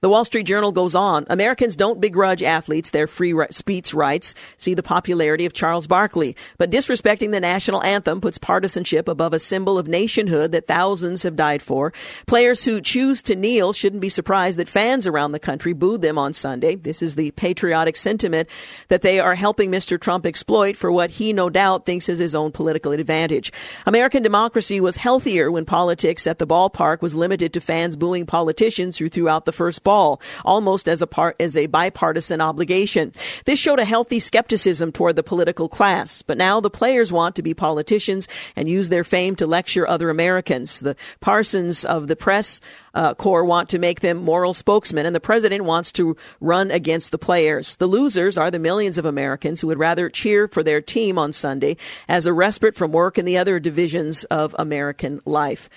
The Wall Street Journal goes on. Americans don't begrudge athletes their free speech rights. See the popularity of Charles Barkley. But disrespecting the national anthem puts partisanship above a symbol of nationhood that thousands have died for. Players who choose to kneel shouldn't be surprised that fans around the country booed them on Sunday. This is the patriotic sentiment that they are helping Mr. Trump exploit for what he no doubt thinks is his own political advantage. American democracy was healthier when politics at the ballpark was limited to fans booing politicians who threw out the first ball, almost as a part as a bipartisan obligation. This showed a healthy skepticism toward the political class, but now now the players want to be politicians and use their fame to lecture other Americans. The Parsons of the press uh, corps want to make them moral spokesmen, and the president wants to run against the players. The losers are the millions of Americans who would rather cheer for their team on Sunday as a respite from work and the other divisions of American life.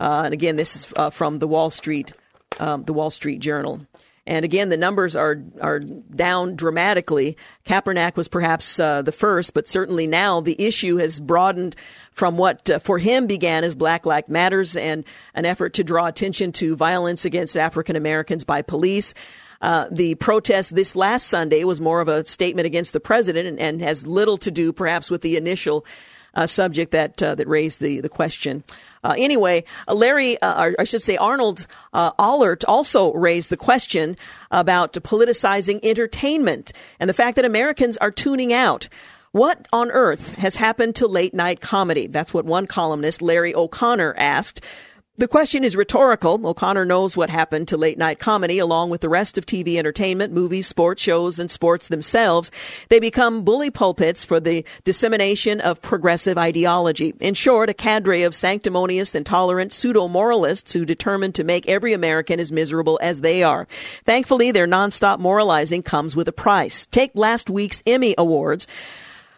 Uh, and again, this is uh, from the Wall Street um, the Wall Street Journal. And again, the numbers are are down dramatically. Kaepernick was perhaps uh, the first, but certainly now the issue has broadened from what uh, for him began as Black Lives Matters and an effort to draw attention to violence against African Americans by police. Uh, the protest this last Sunday was more of a statement against the president and, and has little to do, perhaps, with the initial uh, subject that uh, that raised the the question. Uh, anyway, uh, Larry, uh, or I should say Arnold uh, Ahlert, also raised the question about politicizing entertainment and the fact that Americans are tuning out. What on earth has happened to late night comedy? That's what one columnist, Larry O'Connor, asked. The question is rhetorical. O'Connor knows what happened to late night comedy along with the rest of TV entertainment, movies, sports shows, and sports themselves. They become bully pulpits for the dissemination of progressive ideology. In short, a cadre of sanctimonious, intolerant pseudo moralists who determine to make every American as miserable as they are. Thankfully, their nonstop moralizing comes with a price. Take last week's Emmy Awards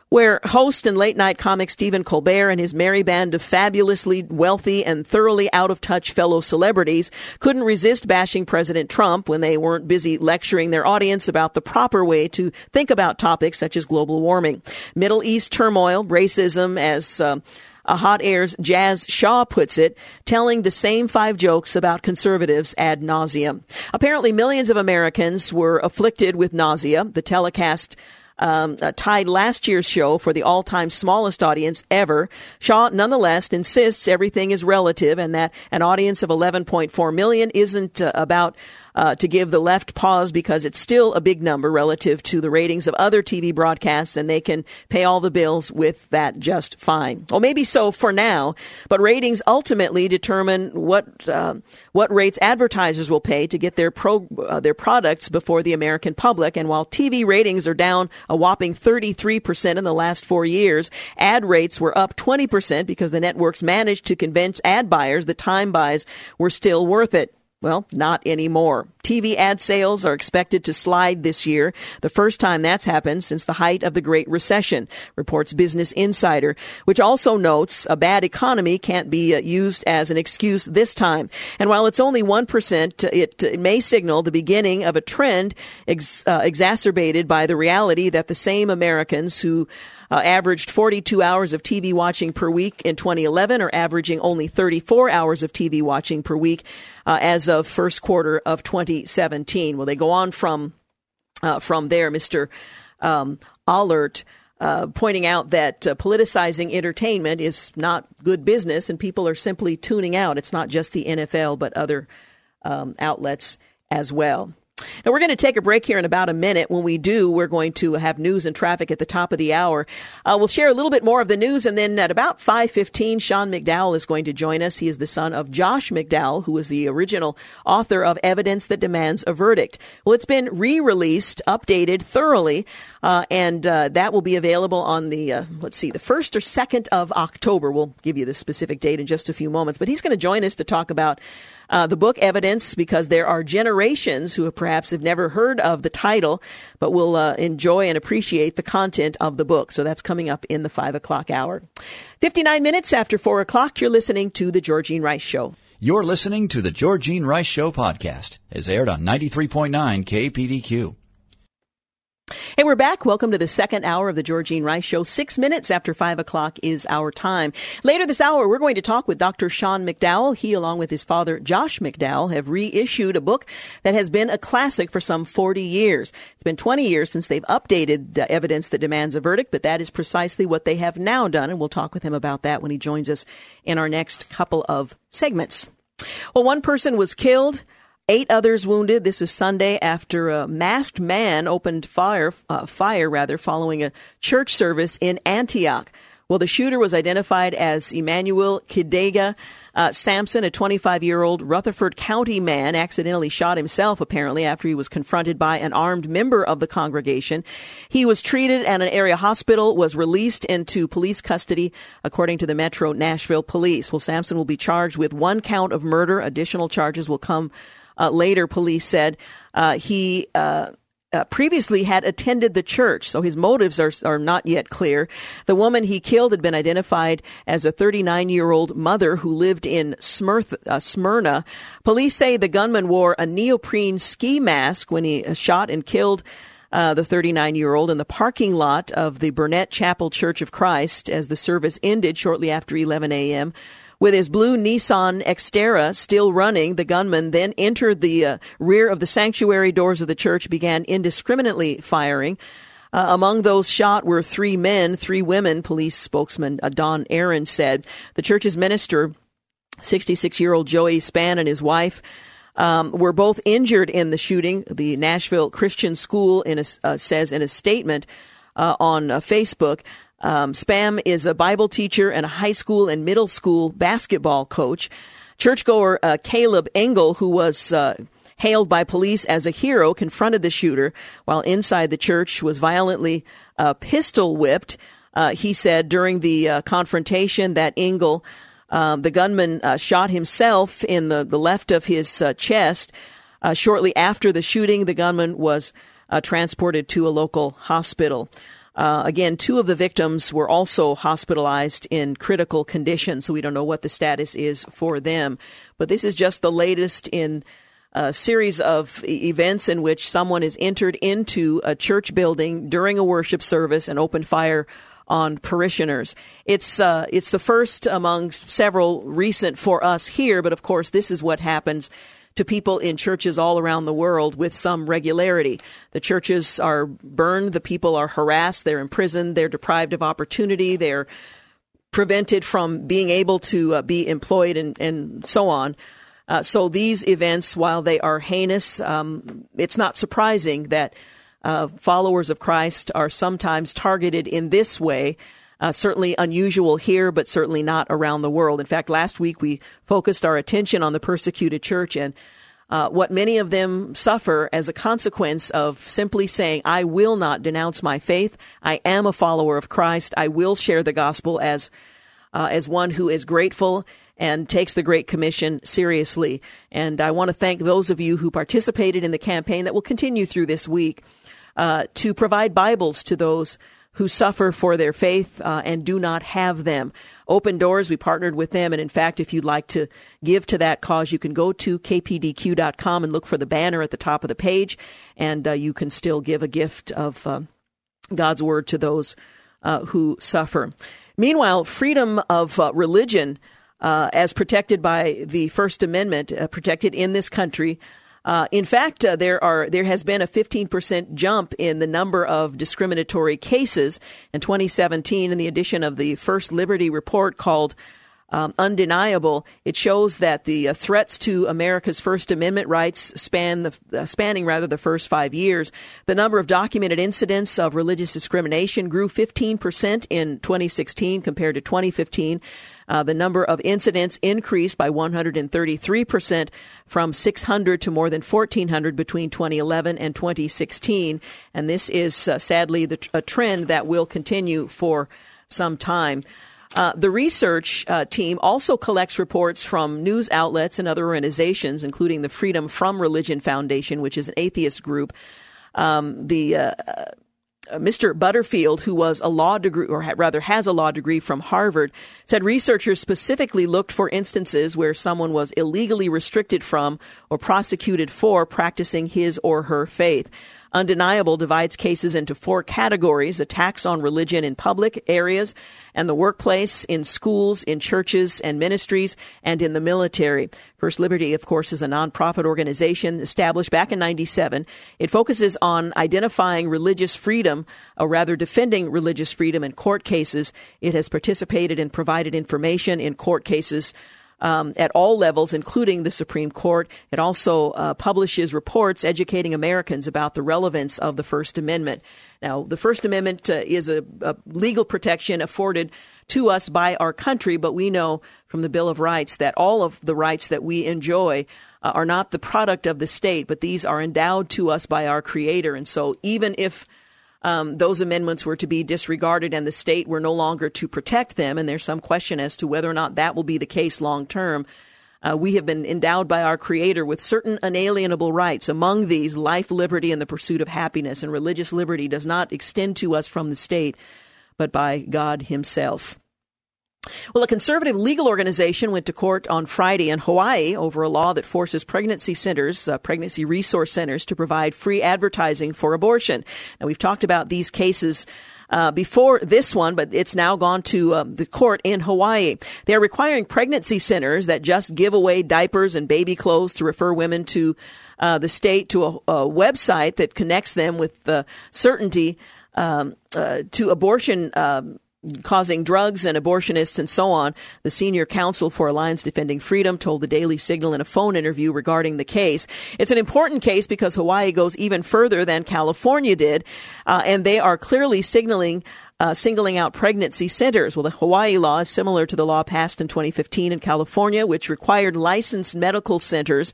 where host and late night comic Stephen Colbert and his merry band of fabulously wealthy and thoroughly out of touch fellow celebrities couldn't resist bashing President Trump when they weren't busy lecturing their audience about the proper way to think about topics such as global warming, Middle East turmoil, racism, as uh, a hot air's Jazz Shaw puts it, telling the same five jokes about conservatives ad nauseum. Apparently, millions of Americans were afflicted with nausea. The telecast um, uh, tied last year's show for the all time smallest audience ever. Shaw nonetheless insists everything is relative and that an audience of 11.4 million isn't uh, about uh, to give the left pause because it's still a big number relative to the ratings of other TV broadcasts, and they can pay all the bills with that just fine. Well, maybe so for now, but ratings ultimately determine what uh, what rates advertisers will pay to get their pro uh, their products before the American public. And while TV ratings are down a whopping 33 percent in the last four years, ad rates were up 20 percent because the networks managed to convince ad buyers that time buys were still worth it. Well, not anymore. TV ad sales are expected to slide this year, the first time that's happened since the height of the Great Recession, reports Business Insider, which also notes a bad economy can't be uh, used as an excuse this time. And while it's only 1%, it, it may signal the beginning of a trend ex, uh, exacerbated by the reality that the same Americans who uh, averaged 42 hours of TV watching per week in 2011 are averaging only 34 hours of TV watching per week uh, as of first quarter of 2017. Well, they go on from uh, from there, Mr. Um, Ahlert. Uh, pointing out that uh, politicizing entertainment is not good business and people are simply tuning out. It's not just the NFL, but other um, outlets as well. Now, we're going to take a break here in about a minute. When we do, we're going to have news and traffic at the top of the hour. Uh, we'll share a little bit more of the news, and then at about 5.15, Sean McDowell is going to join us. He is the son of Josh McDowell, who was the original author of Evidence That Demands a Verdict. Well, it's been re-released, updated thoroughly, uh, and uh, that will be available on the, uh, let's see, the 1st or 2nd of October. We'll give you the specific date in just a few moments, but he's going to join us to talk about uh, the book Evidence because there are generations who have perhaps have never heard of the title, but will uh, enjoy and appreciate the content of the book. So that's coming up in the five o'clock hour. 59 minutes after four o'clock, you're listening to The Georgene Rice Show. You're listening to The Georgene Rice Show podcast. is aired on 93.9 KPDQ. Hey, we're back. Welcome to the second hour of the Georgene Rice Show. Six minutes after five o'clock is our time. Later this hour, we're going to talk with Dr. Sean McDowell. He, along with his father, Josh McDowell, have reissued a book that has been a classic for some 40 years. It's been 20 years since they've updated the evidence that demands a verdict, but that is precisely what they have now done. And we'll talk with him about that when he joins us in our next couple of segments. Well, one person was killed. Eight others wounded. This was Sunday after a masked man opened fire, uh, fire rather, following a church service in Antioch. Well, the shooter was identified as Emanuel Kidega. Uh, Samson, a 25 year old Rutherford County man, accidentally shot himself apparently after he was confronted by an armed member of the congregation. He was treated at an area hospital, was released into police custody, according to the Metro Nashville Police. Well, Samson will be charged with one count of murder. Additional charges will come uh, later, police said uh, he uh, uh, previously had attended the church, so his motives are, are not yet clear. The woman he killed had been identified as a 39 year old mother who lived in Smyrth, uh, Smyrna. Police say the gunman wore a neoprene ski mask when he uh, shot and killed uh, the 39 year old in the parking lot of the Burnett Chapel Church of Christ as the service ended shortly after 11 a.m. With his blue Nissan Xterra still running, the gunman then entered the uh, rear of the sanctuary doors of the church, began indiscriminately firing. Uh, among those shot were three men, three women, police spokesman uh, Don Aaron said. The church's minister, 66 year old Joey Spann, and his wife, um, were both injured in the shooting. The Nashville Christian School in a, uh, says in a statement uh, on uh, Facebook. Um, Spann is a Bible teacher and a high school and middle school basketball coach. Churchgoer uh, Caleb Engle, who was uh, hailed by police as a hero, confronted the shooter while inside the church, was violently uh, pistol whipped. Uh, he said during the uh, confrontation that Engle, um, the gunman, uh, shot himself in the, the left of his chest. shortly after the shooting, the gunman was transported to a local hospital. Uh, again, two of the victims were also hospitalized in critical condition, so we don't know what the status is for them. But this is just the latest in a series of events in which someone is entered into a church building during a worship service and opened fire on parishioners. It's uh, it's the first among several recent for us here, but of course this is what happens to people in churches all around the world with some regularity. The churches are burned, the people are harassed, they're imprisoned, they're deprived of opportunity, they're prevented from being able to uh, be employed and, and so on. Uh, so these events, while they are heinous, um, it's not surprising that uh, followers of Christ are sometimes targeted in this way uh, certainly unusual here, but certainly not around the world. In fact, last week we focused our attention on the persecuted church and uh, what many of them suffer as a consequence of simply saying, I will not denounce my faith. I am a follower of Christ. I will share the gospel as, uh, as one who is grateful and takes the Great Commission seriously. And I want to thank those of you who participated in the campaign that will continue through this week uh, to provide Bibles to those who suffer for their faith uh, and do not have them. Open Doors, we partnered with them. And in fact, if you'd like to give to that cause, you can go to kpdq.com and look for the banner at the top of the page, and uh, you can still give a gift of uh, God's Word to those uh, who suffer. Meanwhile, freedom of uh, religion, uh, as protected by the First Amendment, protected in this country, uh, in fact, uh, there are there has been a 15% jump in the number of discriminatory cases in 2017 in the edition of the First Liberty report called um, undeniable. It shows that the uh, threats to America's First Amendment rights span the uh, spanning rather the first five years. The number of documented incidents of religious discrimination grew 15 percent in 2016 compared to 2015. Uh, the number of incidents increased by 133% from 600 to more than 1,400 between 2011 and 2016. And this is uh, sadly the, a trend that will continue for some time. Uh, the research uh, team also collects reports from news outlets and other organizations, including the Freedom from Religion Foundation, which is an atheist group. Um, the uh, Uh, Mr. Butterfield, who was a law degree, or rather has a law degree from Harvard, said researchers specifically looked for instances where someone was illegally restricted from or prosecuted for practicing his or her faith. Undeniable divides cases into four categories attacks on religion in public areas and the workplace, in schools, in churches and ministries, and in the military. First Liberty, of course, is a nonprofit organization established back in 97. It focuses on identifying religious freedom, or rather defending religious freedom in court cases. It has participated and provided information in court cases um, at all levels, including the Supreme Court. It also uh, publishes reports educating Americans about the relevance of the First Amendment. Now, the First Amendment uh, is a, a, legal protection afforded to us by our country, but we know from the Bill of Rights that all of the rights that we enjoy uh, are not the product of the state, but these are endowed to us by our Creator. And so, even if um, those amendments were to be disregarded and the state were no longer to protect them, and there's some question as to whether or not that will be the case long term. Uh, we have been endowed by our Creator with certain unalienable rights. Among these, life, liberty, and the pursuit of happiness. And religious liberty does not extend to us from the state, but by God Himself. Well, a conservative legal organization went to court on Friday in Hawaii over a law that forces pregnancy centers, uh, pregnancy resource centers, to provide free advertising for abortion. Now, we've talked about these cases. Uh, before this one, but it's now gone to um, the court in Hawaii. They're requiring pregnancy centers that just give away diapers and baby clothes to refer women to uh, the state to a, a, website that connects them with the certainty um, uh, to abortion. Um, causing drugs and abortionists and so on. The senior counsel for Alliance Defending Freedom told the Daily Signal in a phone interview regarding the case. It's an important case because Hawaii goes even further than California did, uh, and they are clearly signaling uh, singling out pregnancy centers. Well, the Hawaii law is similar to the law passed in 2015 in California, which required licensed medical centers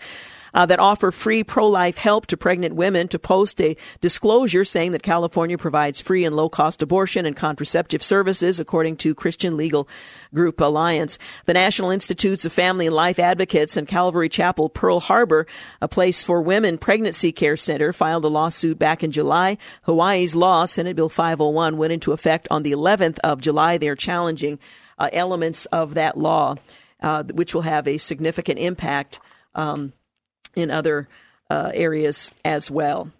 uh, that offer free pro life help to pregnant women to post a disclosure saying that California provides free and low cost abortion and contraceptive services, according to Christian Legal Group Alliance. The National Institutes of Family and Life Advocates and Calvary Chapel Pearl Harbor, a place for women pregnancy care center, filed a lawsuit back in July. Hawaii's law, Senate Bill 501, went into effect on the 11th of July. They're challenging uh, elements of that law, uh, which will have a significant impact. Um, in other uh, areas as well.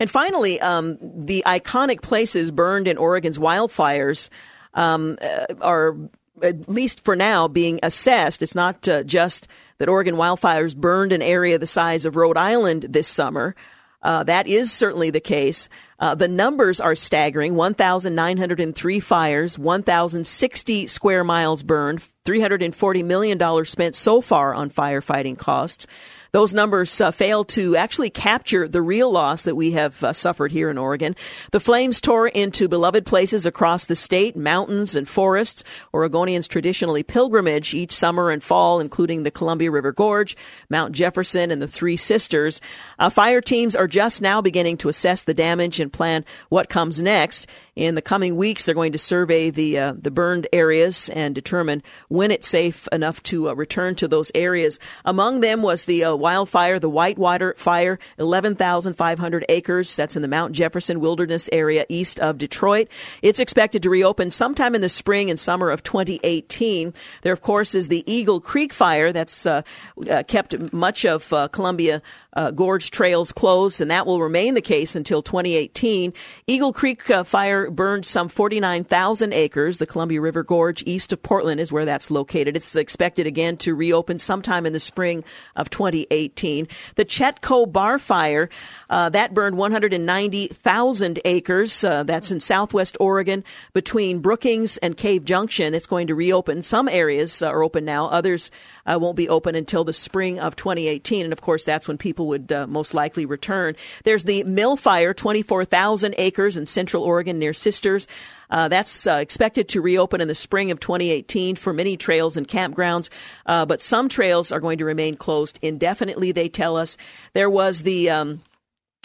And finally, um, the iconic places burned in Oregon's wildfires um, uh, are, at least for now, being assessed. It's not uh, just that Oregon wildfires burned an area the size of Rhode Island this summer. Uh, that is certainly the case. Uh, the numbers are staggering 1,903 fires, 1,060 square miles burned, $340 million spent so far on firefighting costs. Those numbers uh, fail to actually capture the real loss that we have uh, suffered here in Oregon. The flames tore into beloved places across the state, mountains and forests. Oregonians traditionally pilgrimage each summer and fall, including the Columbia River Gorge, Mount Jefferson, and the Three Sisters. Uh, fire teams are just now beginning to assess the damage and plan what comes next. In the coming weeks, they're going to survey the uh, the burned areas and determine when it's safe enough to uh, return to those areas. Among them was the uh, wildfire, the Whitewater Fire, 11,500 acres. That's in the Mount Jefferson Wilderness area east of Detroit. It's expected to reopen sometime in the spring and summer of 2018. There, of course, is the Eagle Creek Fire that's uh, uh, kept much of uh, Columbia uh, gorge trails closed, and that will remain the case until 2018. Eagle Creek uh, fire burned some 49,000 acres. The Columbia River Gorge east of Portland is where that's located. It's expected again to reopen sometime in the spring of 2018. The Chetco Bar Fire, uh, that burned 190,000 acres. Uh, that's in southwest Oregon between Brookings and Cave Junction. It's going to reopen. Some areas uh, are open now. Others uh, won't be open until the spring of 2018. And of course, that's when people would uh, most likely return. There's the Mill Fire, 24,000 acres in central Oregon near Sisters. Uh, that's uh, expected to reopen in the spring of 2018 for many trails and campgrounds, uh, but some trails are going to remain closed indefinitely. They tell us there was the. Um,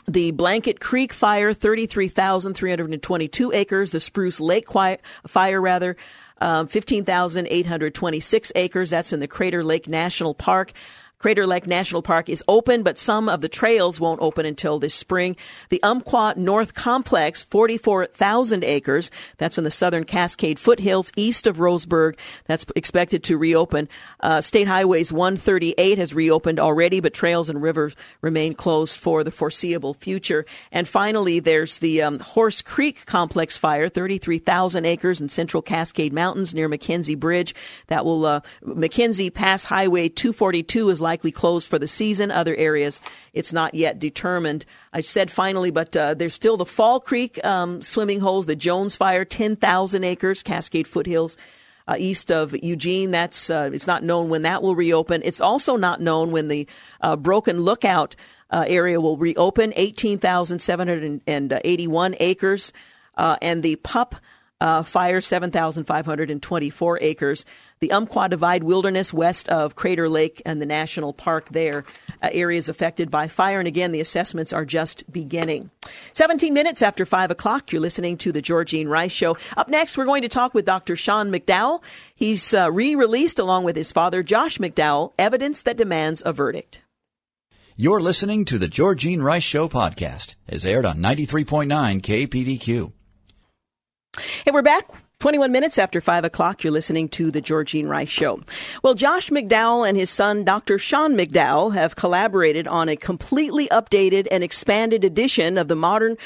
the Blanket Creek fire, 33,322 acres. The Spruce Lake fire, rather, um, 15,826 acres. That's in the Crater Lake National Park. Crater Lake National Park is open, but some of the trails won't open until this spring. The Umpqua North Complex, 44,000 acres. That's in the southern Cascade foothills east of Roseburg. That's expected to reopen. Uh, State Highways 138 has reopened already, but trails and rivers remain closed for the foreseeable future. And finally, there's the um, Horse Creek Complex fire, 33,000 acres in central Cascade Mountains near McKenzie Bridge. That will, uh, McKenzie Pass Highway 242 is likely closed for the season. Other areas, it's not yet determined. I said finally, but uh, there's still the Fall Creek um, swimming holes, the Jones Fire, 10,000 acres, Cascade Foothills. Uh, east of Eugene. That's uh, it's not known when that will reopen. It's also not known when the uh, Broken Lookout uh, area will reopen. Eighteen thousand seven hundred and eighty-one acres, and the Pup uh, fire 7,524 acres. The Umpqua Divide Wilderness west of Crater Lake and the national park there, uh, areas affected by fire. And again, the assessments are just beginning. 17 minutes after 5 o'clock, you're listening to the Georgene Rice Show. Up next, we're going to talk with Dr. Sean McDowell. He's uh, re released, along with his father, Josh McDowell, Evidence That Demands a Verdict. You're listening to the Georgene Rice Show podcast, as aired on 93.9 KPDQ. Hey, we're back. 21 minutes after 5 o'clock, you're listening to The Georgene Rice Show. Well, Josh McDowell and his son, Dr. Sean McDowell, have collaborated on a completely updated and expanded edition of the modern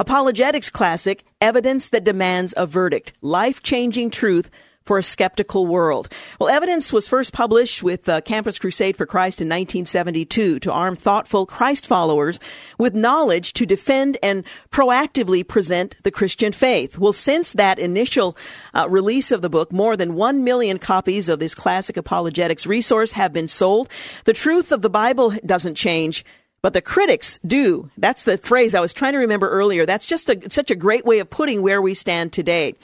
apologetics classic, Evidence That Demands a Verdict Life Changing Truth for a skeptical world. Well, evidence was first published with uh, Campus Crusade for Christ in 1972 to arm thoughtful Christ followers with knowledge to defend and proactively present the Christian faith. Well, since that initial uh, release of the book, more than 1 million copies of this classic apologetics resource have been sold. The truth of the Bible doesn't change but the critics do. That's the phrase I was trying to remember earlier. That's just a, such a great way of putting where we stand today.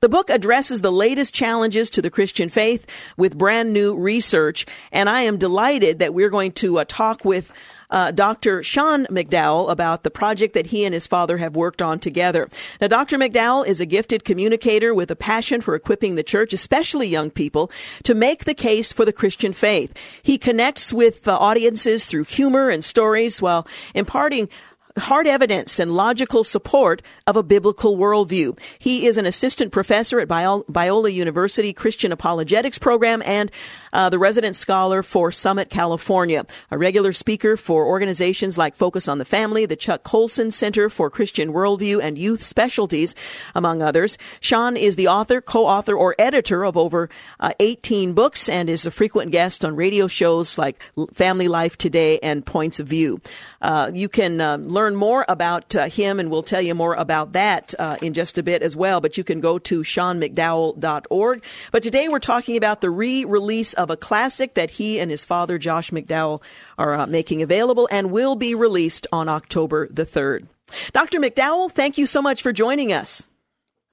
The book addresses the latest challenges to the Christian faith with brand new research, and I am delighted that we're going to uh, talk with uh, Dr. Sean McDowell about the project that he and his father have worked on together. Now, Dr. McDowell is a gifted communicator with a passion for equipping the church, especially young people, to make the case for the Christian faith. He connects with uh, audiences through humor and stories while imparting hard evidence and logical support of a biblical worldview. He is an assistant professor at Biola University Christian Apologetics Program and uh, the resident scholar for Summit, California. A regular speaker for organizations like Focus on the Family, the Chuck Colson Center for Christian Worldview and Youth Specialties, among others. Sean is the author, co-author, or editor of over uh, 18 books and is a frequent guest on radio shows like Family Life Today and Points of View. Uh, you can uh, learn more about uh, him, and we'll tell you more about that uh, in just a bit as well. But you can go to SeanMcDowell.org. But today we're talking about the re-release of a classic that he and his father, Josh McDowell, are uh, making available and will be released on October the 3rd. Dr. McDowell, thank you so much for joining us.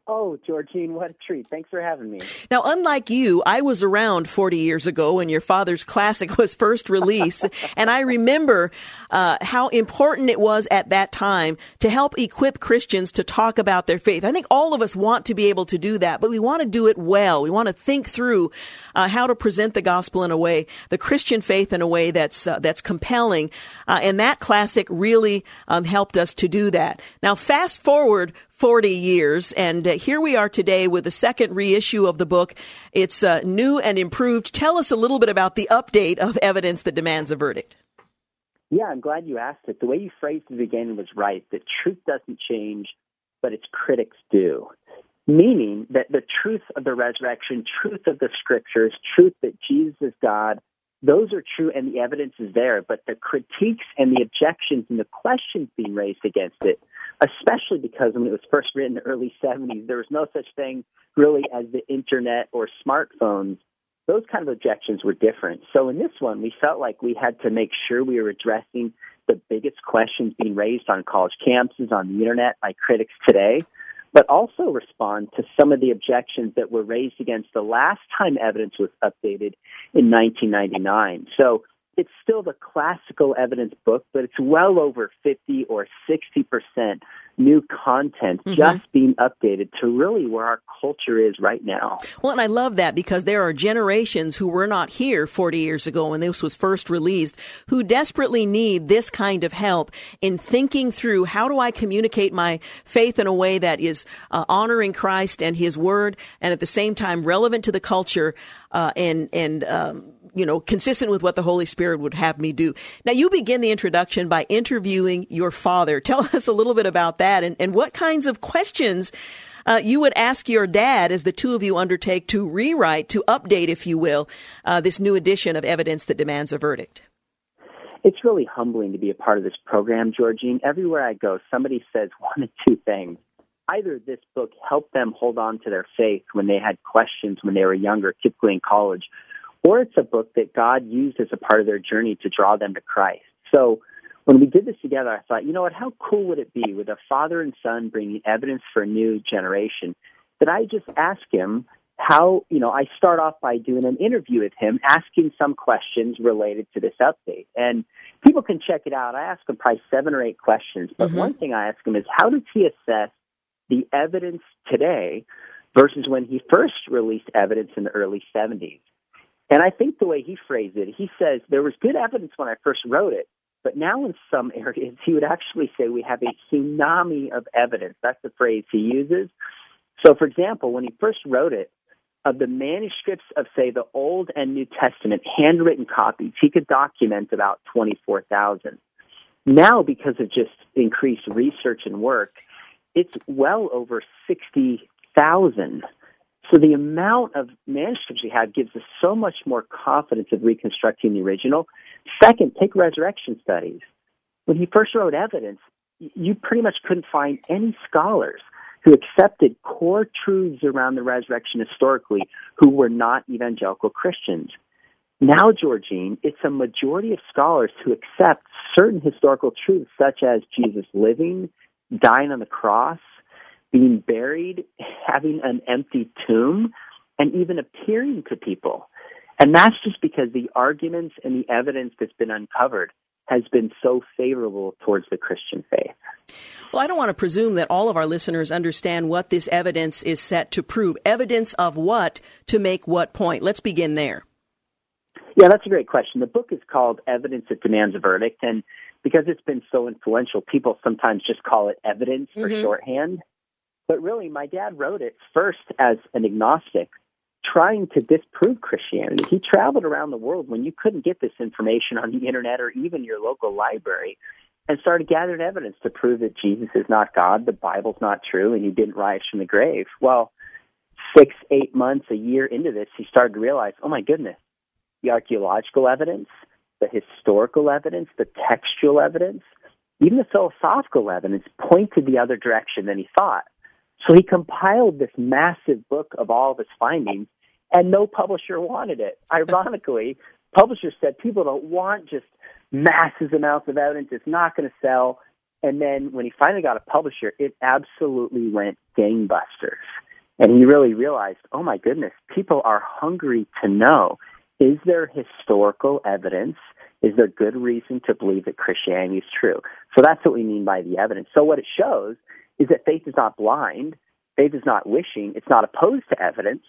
Oh, Georgene, what a treat. Thanks for having me. Now, unlike you, I was around 40 years ago when your father's classic was first released. <laughs> and I remember uh, how important it was at that time to help equip Christians to talk about their faith. I think all of us want to be able to do that, but we want to do it well. We want to think through uh, how to present the gospel in a way, the Christian faith in a way that's, uh, that's compelling. Uh, and that classic really um, helped us to do that. Now, fast forward 40 years. And uh, here we are today with the second reissue of the book. It's uh, new and improved. Tell us a little bit about the update of evidence that demands a verdict. Yeah, I'm glad you asked it. The way you phrased it again was right that truth doesn't change, but its critics do. Meaning that the truth of the resurrection, truth of the scriptures, truth that Jesus is God, those are true and the evidence is there, but the critiques and the objections and the questions being raised against it especially because when it was first written in the early 70s, there was no such thing really as the internet or smartphones. Those kind of objections were different. So in this one, we felt like we had to make sure we were addressing the biggest questions being raised on college campuses, on the internet by critics today, but also respond to some of the objections that were raised against the last time evidence was updated in 1999. So it's still the classical evidence book, but it's well over 50 or 60% new content mm-hmm. just being updated to really where our culture is right now. Well, and I love that because there are generations who were not here 40 years ago when this was first released who desperately need this kind of help in thinking through how do I communicate my faith in a way that is uh, honoring Christ and His Word and at the same time relevant to the culture uh, and, and, um, you know, consistent with what the Holy Spirit would have me do. Now, you begin the introduction by interviewing your father. <laughs> Tell us a little bit about that and, and what kinds of questions uh, you would ask your dad as the two of you undertake to rewrite, to update, if you will, uh, this new edition of Evidence That Demands a Verdict. It's really humbling to be a part of this program, Georgene. Everywhere I go, somebody says <laughs> one of two things. Either this book helped them hold on to their faith when they had questions when they were younger, typically in college, or it's a book that God used as a part of their journey to draw them to Christ. So when we did this together, I thought, you know what, how cool would it be with a father and son bringing evidence for a new generation that I just ask him how, you know, I start off by doing an interview with him, asking some questions related to this update. And people can check it out. I ask him probably seven or eight questions. But mm-hmm. one thing I ask him is how does he assess the evidence today versus when he first released evidence in the early 70s? And I think the way he phrased it, he says there was good evidence when I first wrote it, but now in some <laughs> areas he would actually say we have a tsunami of evidence. That's the phrase he uses. So, for example, when he first wrote it, of the manuscripts of, say, the Old and New Testament, handwritten copies, he could document about 24,000. Now, because of just increased research and work, it's well over 60,000. So the amount of manuscripts we have gives us so much more confidence of reconstructing the original. Second, take resurrection studies. When he first wrote evidence, you pretty much couldn't find any scholars who accepted core truths around the resurrection historically who were not evangelical Christians. Now, Georgene, it's a majority of scholars who accept certain historical truths such as Jesus living, dying on the cross, being buried, having an empty tomb, and even appearing to people. And that's just because the arguments and the evidence that's been uncovered has been so favorable towards the Christian faith. Well, I don't want to presume that all of our listeners understand what this evidence is set to prove. Evidence of what to make what point? Let's begin there. Yeah, that's a great question. The book is called Evidence That Demands a Verdict, and because it's been so influential, people sometimes just call it evidence for mm-hmm. shorthand. But really, my dad wrote it first as an agnostic, trying to disprove Christianity. He traveled around the world when you couldn't get this information on the internet or even your local library and started gathering evidence to prove that Jesus is not God, the Bible's not true, and he didn't rise from the grave. Well, six, eight months, a year into this, he started to realize, oh my goodness, the archaeological evidence, the historical evidence, the textual evidence, even the philosophical evidence pointed the other direction than he thought. So he compiled this massive book of all of his findings, and no publisher wanted it. <laughs> Ironically, publishers said people don't want just massive amounts of evidence. It's not going to sell. And then when he finally got a publisher, it absolutely went gangbusters. And he really realized, oh my goodness, people are hungry to know is there historical evidence? Is there good reason to believe that Christianity is true? So that's what we mean by the evidence. So what it shows is that faith is not blind. Faith is not wishing. It's not opposed to evidence.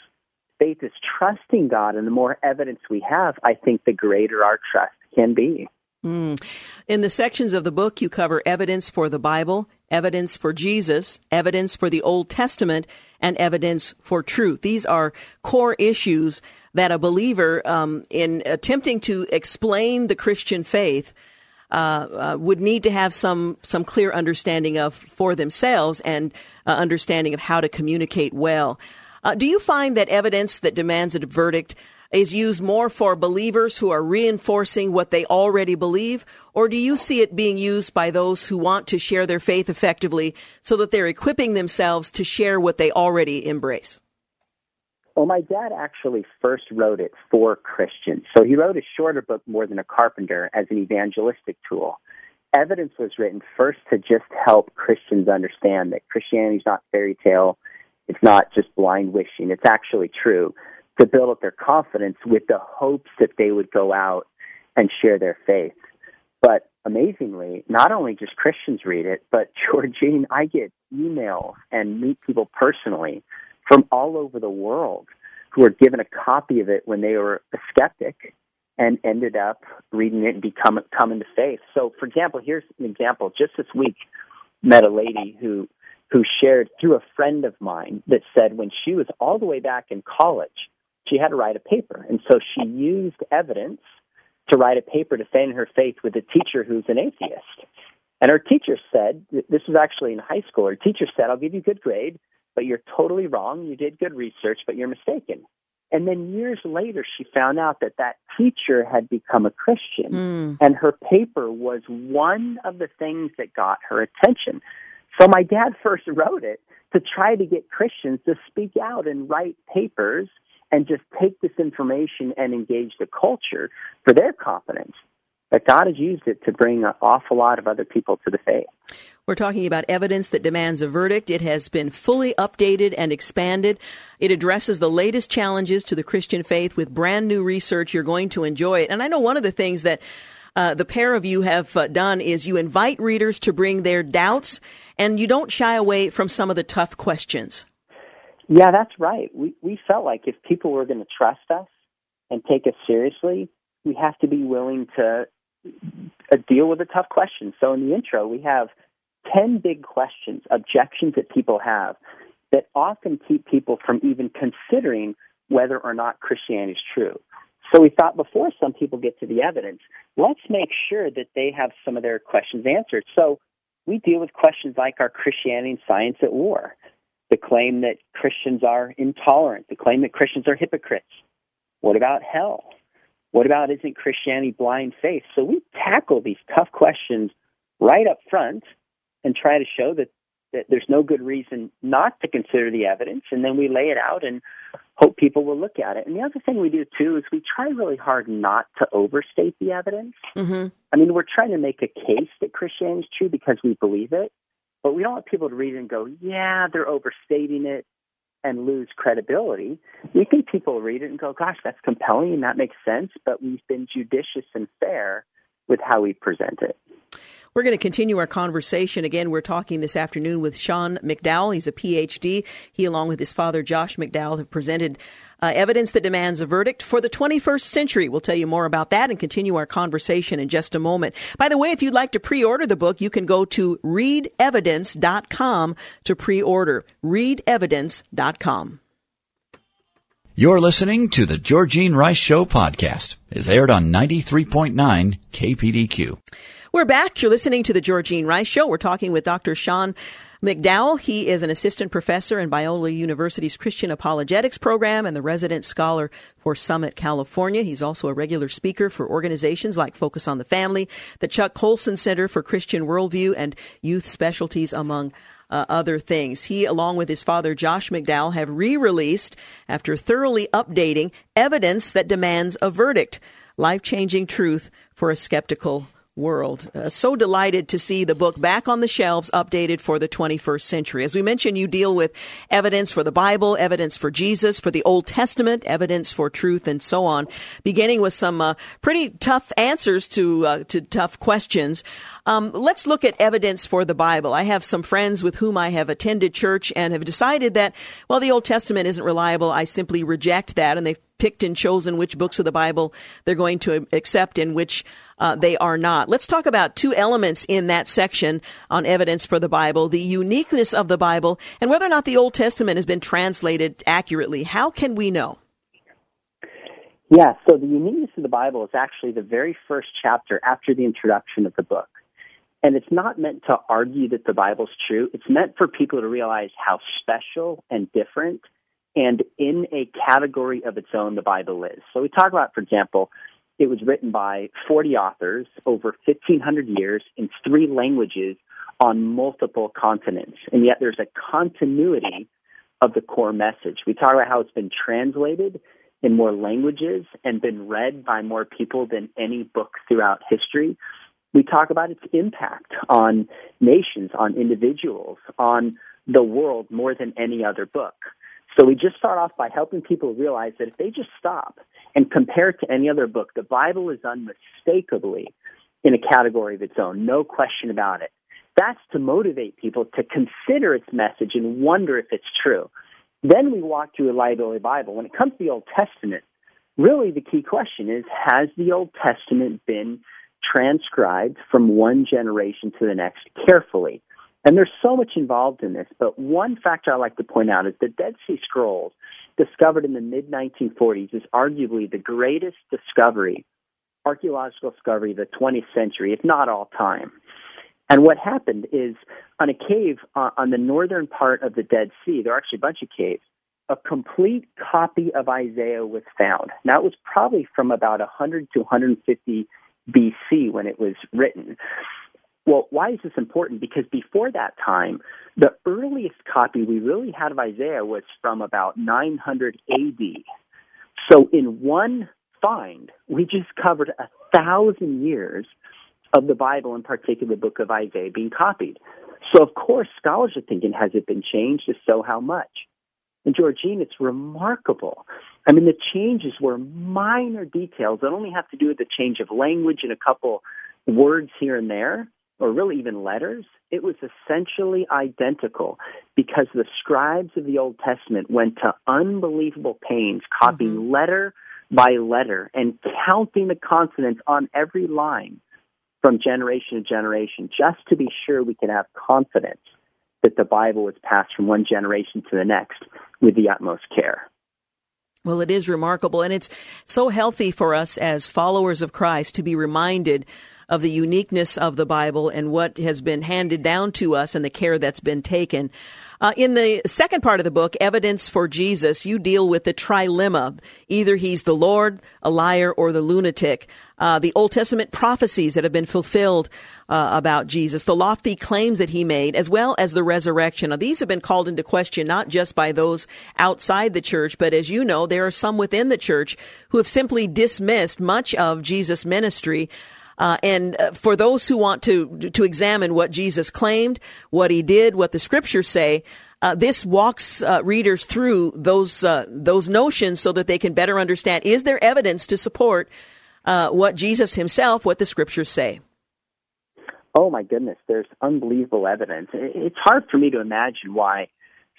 Faith is trusting God. And the more evidence we have, I think the greater our trust can be. Mm. In the sections of the book, you cover evidence for the Bible, evidence for Jesus, evidence for the Old Testament, and evidence for truth. These are core issues that a believer, um, in attempting to explain the Christian faith, uh, uh, would need to have some some clear understanding of for themselves and uh, understanding of how to communicate well. Uh, do you find that evidence that demands a verdict is used more for believers who are reinforcing what they already believe, or do you see it being used by those who want to share their faith effectively so that they're equipping themselves to share what they already embrace? Well, my dad actually first wrote it for Christians. So he wrote a shorter book, More Than a Carpenter, as an evangelistic tool. Evidence was written first to just help Christians understand that Christianity is not fairy tale. It's not just blind wishing. It's actually true to build up their confidence with the hopes that they would go out and share their faith. But amazingly, not only just Christians read it, but <laughs> Georgene, I get emails and meet people personally from all over the world who were given a copy of it when they were a skeptic and ended up reading it and become coming to faith. So, for example, here's an example. Just this week, met a lady who who shared through a friend of mine that said when she was all the way back in college, she had to write a paper. And so she used evidence to write a paper defending her faith with a teacher who's an atheist. And her teacher said, this was actually in high school, her teacher said, I'll give you a good grade, but you're totally wrong. You did good research, but you're mistaken. And then years later, she found out that that teacher had become a Christian, mm. and her paper was one of the things that got her attention. So my dad <laughs> first wrote it to try to get Christians to speak out and write papers and just take this information and engage the culture for their confidence. But God has used it to bring an awful lot of other people to the faith. We're talking about evidence that demands a verdict. It has been fully updated and expanded. It addresses the latest challenges to the Christian faith with brand new research. You're going to enjoy it. And I know one of the things that uh, the pair of you have uh, done is you invite readers to bring their doubts and you don't shy away from some of the tough questions. Yeah, that's right. We, we felt like if people were going to trust us and take us seriously, we have to be willing to uh, deal with the tough questions. So in the intro, we have 10 big questions, objections that people have that often keep people from even considering whether or not Christianity is true. So we thought before some people get to the evidence, let's make sure that they have some of their questions answered. So we deal with questions like are Christianity and science at war? The claim that Christians are intolerant, the claim that Christians are hypocrites. What about hell? What about isn't Christianity blind faith? So we tackle these tough questions right up front and try to show that, that there's no good reason not to consider the evidence. And then we lay it out and hope people will look at it. And the other thing we do too is we try really hard not to overstate the evidence. Mm-hmm. I mean, we're trying to make a case that Christianity is true because we believe it, but we don't want people to read it and go, yeah, they're overstating it and lose credibility. We think people read it and go, gosh, that's compelling and that makes sense, but we've been judicious and fair with how we present it. We're going to continue our conversation. Again, we're talking this afternoon with Sean McDowell. He's a PhD. He, along with his father, Josh McDowell, have presented uh, evidence that demands a verdict for the 21st century. We'll tell you more about that and continue our conversation in just a moment. By the way, if you'd like to pre-order the book, you can go to readevidence.com to pre-order. readevidence.com. You're listening to the Georgene Rice Show podcast. It's aired on 93.9 KPDQ. We're back. You're listening to the Georgene Rice Show. We're talking with Dr. Sean McDowell. He is an assistant professor in Biola University's Christian Apologetics program and the resident scholar for Summit, California. He's also a regular speaker for organizations like Focus on the Family, the Chuck Colson Center for Christian Worldview, and Youth Specialties, among uh, other things. He, along with his father, Josh McDowell, have re released, after thoroughly updating, evidence that demands a verdict. Life changing truth for a skeptical world. Uh, so delighted to see the book back on the shelves, updated for the 21st century. As we mentioned, you deal with evidence for the Bible, evidence for Jesus, for the Old Testament, evidence for truth, and so on. Beginning with some uh, pretty tough answers to uh, to tough questions. Um, let's look at evidence for the Bible. I have some friends with whom I have attended church and have decided that, well, the Old Testament isn't reliable. I simply reject that, and they've picked and chosen which books of the Bible they're going to accept and which uh, they are not. Let's talk about two elements in that section on evidence for the Bible the uniqueness of the Bible and whether or not the Old Testament has been translated accurately. How can we know? Yeah, so the uniqueness of the Bible is actually the very first chapter after the introduction of the book. And it's not meant to argue that the Bible's true. It's meant for people to realize how special and different and in a category of its own the Bible is. So we talk about, for example, it was written by 40 authors over 1,500 years in three languages on multiple continents. And yet there's a continuity of the core message. We talk about how it's been translated in more languages and been read by more people than any book throughout history. We talk about its impact on nations, on individuals, on the world more than any other book. So we just start off by helping people realize that if they just stop and compare it to any other book, the Bible is unmistakably in a category of its own, no question about it. That's to motivate people to consider its message and wonder if it's true. Then we walk through a liability Bible. When it comes to the Old Testament, really the key question is, has the Old Testament been transcribed from one generation to the next carefully. And there's so much involved in this, but one factor I like to point out is the Dead Sea Scrolls, discovered in the mid 1940s, is arguably the greatest discovery, archaeological discovery of the 20th century, if not all time. And what happened is on a cave uh, on the northern part of the Dead Sea, there are actually a bunch of caves, a complete copy of Isaiah was found. Now it was probably from about 100 to 150 BC when it was written. Well, why is this important? Because before that time, the earliest copy we really had of Isaiah was from about 900 AD. So in one find, we just covered a thousand years of the Bible, in particular the book of Isaiah, being copied. So, of course, scholars are thinking, has it been changed? If so, how much? And Georgene, it's remarkable. I mean, the changes were minor details that only have to do with the change of language and a couple words here and there, or really even letters. It was essentially identical because the scribes of the Old Testament went to unbelievable pains copying mm-hmm. letter by letter and counting the consonants on every line from generation to generation just to be sure we can have confidence that the Bible was passed from one generation to the next with the utmost care. Well, it is remarkable, and it's so healthy for us as followers of Christ to be reminded of the uniqueness of the Bible and what has been handed down to us and the care that's been taken. Uh, in the second part of the book, Evidence for Jesus, you deal with the trilemma. Either he's the Lord, a liar, or the lunatic. Uh, the Old Testament prophecies that have been fulfilled uh, about Jesus, the lofty claims that he made, as well as the resurrection. Now, these have been called into question not just by those outside the church, but as you know, there are some within the church who have simply dismissed much of Jesus' ministry. Uh, and uh, for those who want to to examine what Jesus claimed, what he did, what the scriptures say, uh, this walks uh, readers through those uh, those notions so that they can better understand: is there evidence to support what Jesus himself, what the scriptures say? Oh my goodness, there's unbelievable evidence. It's hard for me to imagine why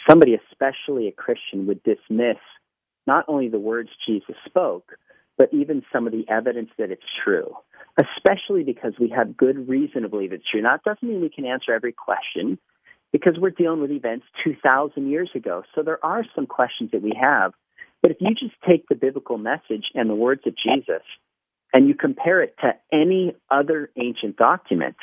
somebody, especially a Christian, would dismiss not only the words Jesus spoke, but even some of the evidence that it's true especially because we have good reason to believe it's true. Now, it doesn't mean we can answer every question because we're dealing with events 2,000 years ago. So there are some questions that we have. But if you just take the biblical message and the words of Jesus and you compare it to any other ancient document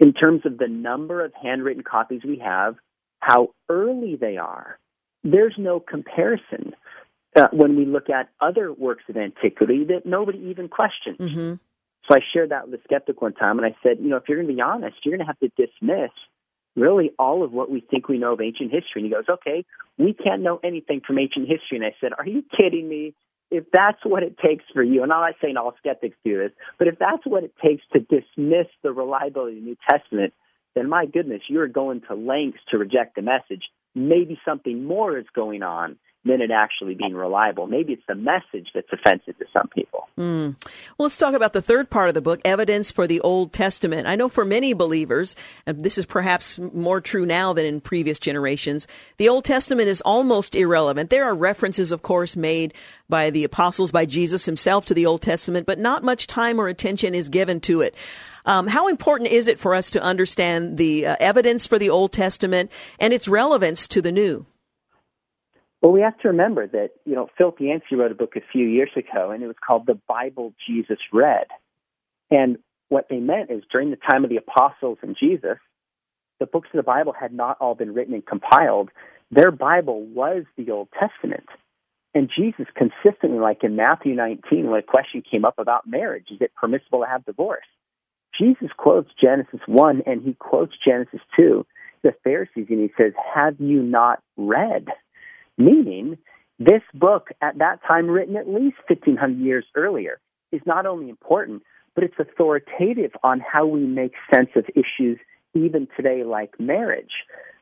in terms of the number of handwritten copies we have, how early they are, there's no comparison uh, when we look at other works of antiquity that nobody even questions. Mm-hmm. So I shared that with a skeptic one time, and I said, you know, if you're going to be honest, you're going to have to dismiss really all of what we think we know of ancient history. And he goes, okay, we can't know anything from ancient history. And I said, are you kidding me? If that's what it takes for you, and I'm not saying all skeptics do this, but if that's what it takes to dismiss the reliability of the New Testament, then my goodness, you're going to lengths to reject the message. Maybe something more is going on than it actually being reliable. Maybe it's the message that's offensive to some people. Mm. Well, let's talk about the third part of the book, evidence for the Old Testament. I know for many believers, and this is perhaps more true now than in previous generations, the Old Testament is almost irrelevant. There are references, of course, made by the apostles, by Jesus himself to the Old Testament, but not much time or attention is given to it. Um, how important is it for us to understand the uh, evidence for the Old Testament and its relevance to the New? Well, we have to remember that, you know, Philip Yancey wrote a book a few years ago, and it was called The Bible Jesus Read. And what they meant is during the time of the apostles and Jesus, the books of the Bible had not all been written and compiled. Their Bible was the Old Testament. And Jesus consistently, like in Matthew 19, when a question came up about marriage, is it permissible to have divorce? Jesus quotes Genesis 1 and he quotes Genesis 2, the Pharisees, and he says, Have you not read? Meaning, this book at that time, written at least 1500 years earlier, is not only important, but it's authoritative on how we make sense of issues even today, like marriage.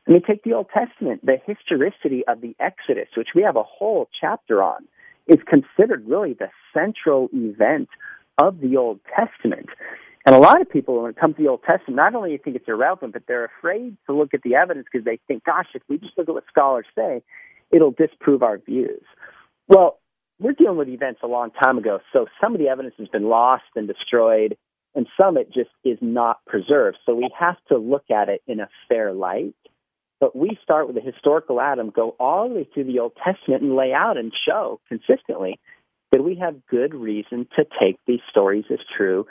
I mean, take the Old Testament, the historicity of the Exodus, which we have a whole chapter on, is considered really the central event of the Old Testament. And a lot of people, when it comes to the Old Testament, not only think it's irrelevant, but they're afraid to look at the evidence because they think, gosh, if we just look at what scholars say, it'll disprove our views. Well, we're dealing with events a long time ago, so some of the evidence has been lost and destroyed, and some it just is not preserved. So we have to look at it in a fair light. But we start with the historical Adam, go all the way through the Old Testament, and lay out and show consistently that we have good reason to take these stories as true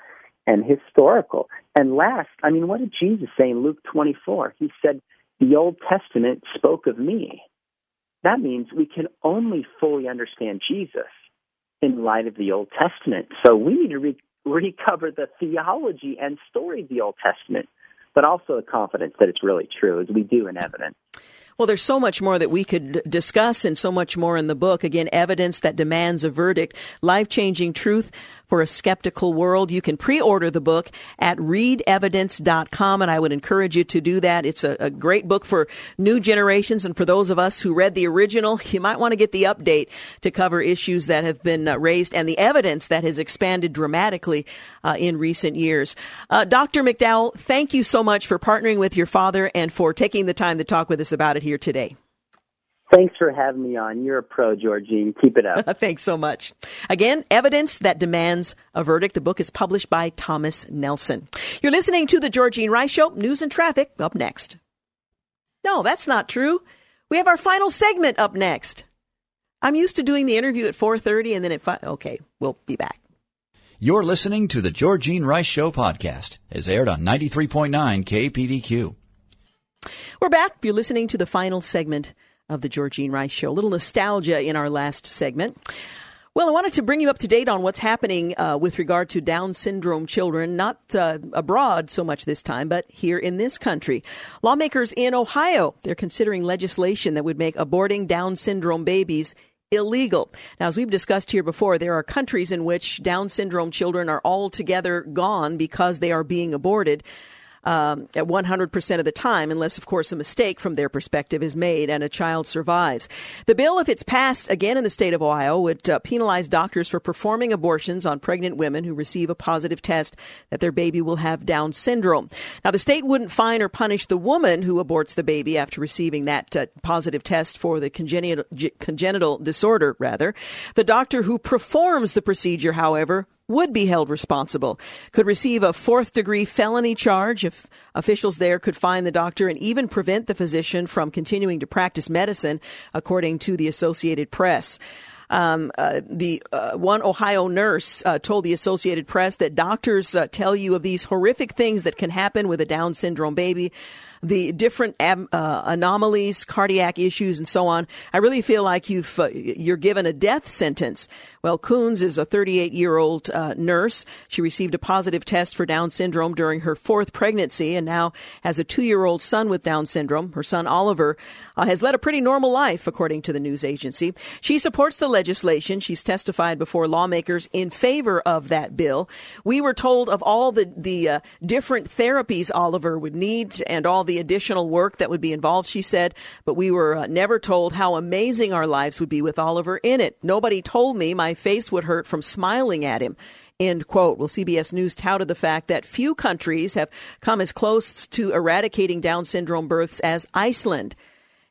and historical. And last, I mean, what did Jesus say in Luke 24? He said, The Old Testament spoke of me. That means we can only fully understand Jesus in light of the Old Testament. So we need to re- recover the theology and story of the Old Testament, but also the confidence that it's really true, as we do in evidence. Well, there's so much more that we could discuss and so much more in the book. Again, evidence that demands a verdict, life changing truth for a skeptical world. You can pre-order the book at readevidence.com and I would encourage you to do that. It's a, a great book for new generations and for those of us who read the original, <laughs> you might want to get the update to cover issues that have been uh, raised and the evidence that has expanded dramatically uh, in recent years. Uh, Dr. McDowell, thank you so much for partnering with your father and for taking the time to talk with us about it here today. Thanks for having me on. You're a pro, Georgene. Keep it up. <laughs> Thanks so much. Again, Evidence That Demands a Verdict. The book is published by Thomas Nelson. You're listening to The Georgene Rice Show. News and traffic up next. No, that's not true. We have our final segment up next. I'm used to doing the interview at 4:30 and then at 5. Okay, we'll be back. You're listening to the Georgene Rice Show podcast. It's aired on 93.9 KPDQ. We're back. You're listening to the final segment of the Georgene Rice Show. A little nostalgia in our last segment. Well, I wanted to bring you up to date on what's happening uh, with regard to Down syndrome children, not uh, abroad so much this time, but here in this country. Lawmakers in Ohio, they're considering legislation that would make aborting Down syndrome babies illegal. Now, as we've discussed here before, there are countries in which Down syndrome children are altogether gone because they are being aborted um, at 100% of the time, unless, of course, a mistake from their perspective is made and a child survives. The bill, if it's passed again in the state of Ohio, would uh, penalize doctors for performing abortions on pregnant women who receive a positive test that their baby will have Down syndrome. Now, the state wouldn't fine or punish the woman who aborts the baby after receiving that uh, positive test for the congenital, congenital disorder, rather. The doctor who performs the procedure, however, would be held responsible, could receive a fourth degree felony charge if officials there could find the doctor and even prevent the physician from continuing to practice medicine, according to the Associated Press. Um, uh, the uh, one Ohio nurse uh, told the Associated Press that doctors uh, tell you of these horrific things that can happen with a Down syndrome baby the different uh, anomalies, cardiac issues, and so on. I really feel like you've uh, you're given a death sentence. Well, Coons is a 38 year old uh, nurse. She received a positive test for Down syndrome during her fourth pregnancy, and now has a two year old son with Down syndrome. Her son Oliver uh, has led a pretty normal life, according to the news agency. She supports the legislation. She's testified before lawmakers in favor of that bill. We were told of all the the uh, different therapies Oliver would need and all the additional work that would be involved, she said, but we were uh, never told how amazing our lives would be with Oliver in it. Nobody told me my face would hurt from smiling at him. End quote. Well, CBS News touted the fact that few countries have come as close to eradicating Down syndrome births as Iceland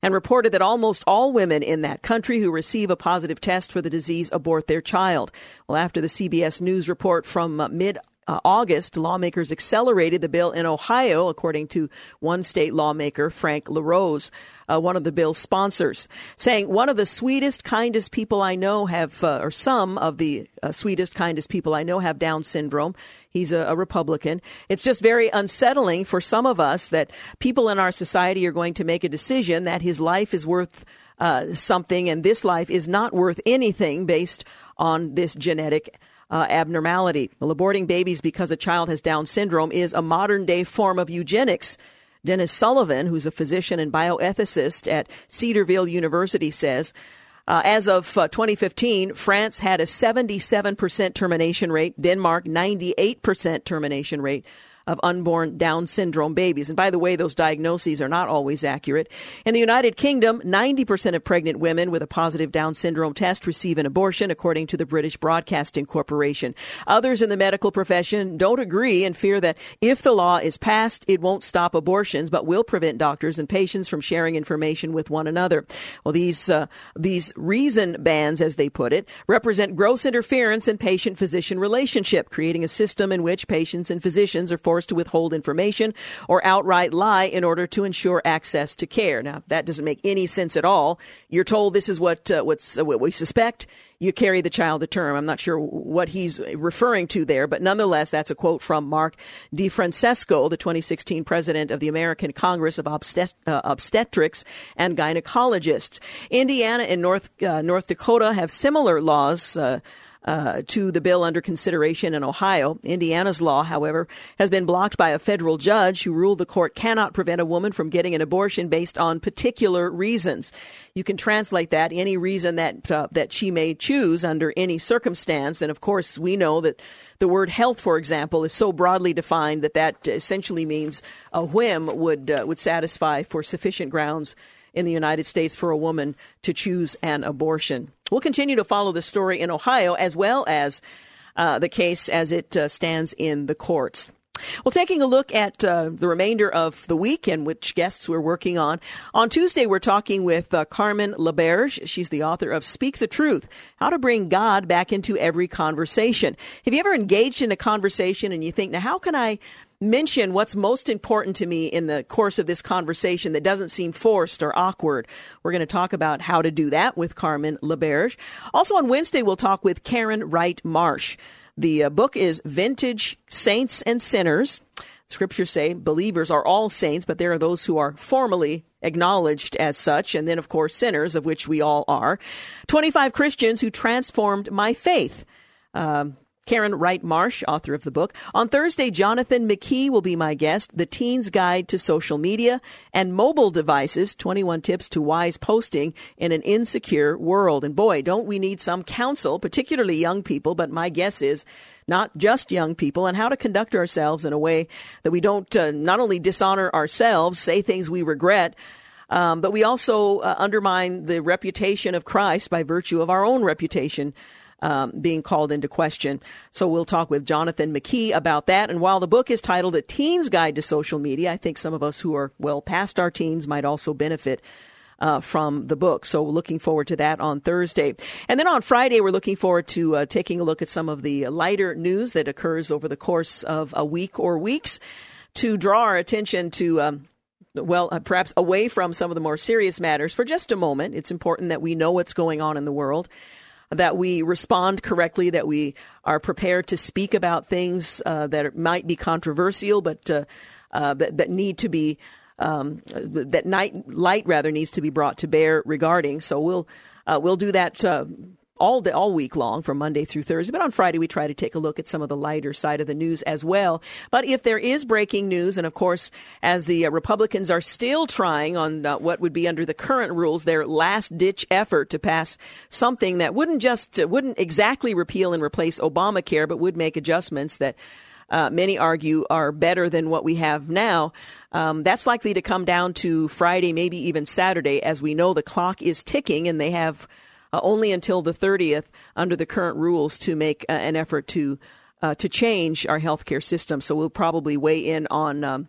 and reported that almost all women in that country who receive a positive test for the disease abort their child. Well, after the CBS News report from uh, mid uh, August, lawmakers accelerated the bill in Ohio, according to one state lawmaker, Frank LaRose, uh, one of the bill's sponsors, saying, One of the sweetest, kindest people I know have, uh, or some of the uh, sweetest, kindest people I know have Down syndrome. He's a, a, Republican. It's just very unsettling for some of us that people in our society are going to make a decision that his life is worth uh, something and this life is not worth anything based on this genetic uh, abnormality. Aborting babies because a child has Down syndrome is a modern day form of eugenics. Dennis Sullivan, who's a physician and bioethicist at Cedarville University, says uh, as of uh, 2015, France had a 77% termination rate, Denmark 98% termination rate of unborn Down syndrome babies. And by the way, those diagnoses are not always accurate. In the United Kingdom, 90% of pregnant women with a positive Down syndrome test receive an abortion, according to the British Broadcasting Corporation. Others in the medical profession don't agree and fear that if the law is passed, it won't stop abortions, but will prevent doctors and patients from sharing information with one another. Well, these uh, these reason bans, as they put it, represent gross interference in patient-physician relationship, creating a system in which patients and physicians are forced forced to withhold information or outright lie in order to ensure access to care. Now, that doesn't make any sense at all. You're told this is what uh, what's uh, what we suspect. You carry the child to term. I'm not sure what he's referring to there, but nonetheless, that's a quote from Mark DeFrancesco, the 2016 president of the American Congress of Obstet- uh, Obstetrics and Gynecologists. Indiana and North uh, North Dakota have similar laws. Uh, to the bill under consideration in Ohio. Indiana's law, however, has been blocked by a federal judge who ruled the court cannot prevent a woman from getting an abortion based on particular reasons. You can translate that any reason that uh, that she may choose under any circumstance, and of course, we know that the word health, for example, is so broadly defined that that essentially means a whim would uh, would satisfy for sufficient grounds in the United States for a woman to choose an abortion. We'll continue to follow the story in Ohio as well as uh, the case as it uh, stands in the courts. Well, taking a look at uh, the remainder of the week and which guests we're working on. On Tuesday, we're talking with uh, Carmen LaBerge. She's the author of Speak the Truth How to Bring God Back into Every Conversation. Have you ever engaged in a conversation and you think, now, how can I mention what's most important to me in the course of this conversation that doesn't seem forced or awkward. We're going to talk about how to do that with Carmen LaBerge. Also on Wednesday, we'll talk with Karen Wright Marsh. The uh, book is Vintage Saints and Sinners. Scriptures say believers are all saints, but there are those who are formally acknowledged as such, and then, of course, sinners, of which we all are. 25 Christians who transformed my faith. Um, Karen Wright Marsh, author of the book. On Thursday, Jonathan McKee will be my guest, The Teen's Guide to Social Media and Mobile Devices 21 Tips to Wise Posting in an Insecure World. And boy, don't we need some counsel, particularly young people, but my guess is not just young people, and how to conduct ourselves in a way that we don't uh, not only dishonor ourselves, say things we regret, um, but we also uh, undermine the reputation of Christ by virtue of our own reputation um, being called into question. So we'll talk with Jonathan McKee about that. And while the book is titled A Teen's Guide to Social Media, I think some of us who are well past our teens might also benefit. Uh, from the book. So looking forward to that on Thursday. And then on Friday, we're looking forward to uh, taking a look at some of the lighter news that occurs over the course of a week or weeks to draw our attention to. Um, well, uh, perhaps away from some of the more serious matters for just a moment. It's important that we know what's going on in the world that we respond correctly, that we are prepared to speak about things uh, that might be controversial, but uh, uh, that, that, need to be um, that night light rather needs to be brought to bear regarding. So we'll uh, we'll do that uh, all day, all week long from Monday through Thursday. But on Friday, we try to take a look at some of the lighter side of the news as well. But if there is breaking news, and of course, as the uh, Republicans are still trying on uh, what would be under the current rules, their last ditch effort to pass something that wouldn't just, uh, wouldn't exactly repeal and replace Obamacare, but would make adjustments that uh, many argue are better than what we have now. Um, that's likely to come down to Friday, maybe even Saturday, as we know the clock is ticking and they have uh, only until the 30th under the current rules to make uh, an effort to uh, to change our healthcare system. So we'll probably weigh in on um,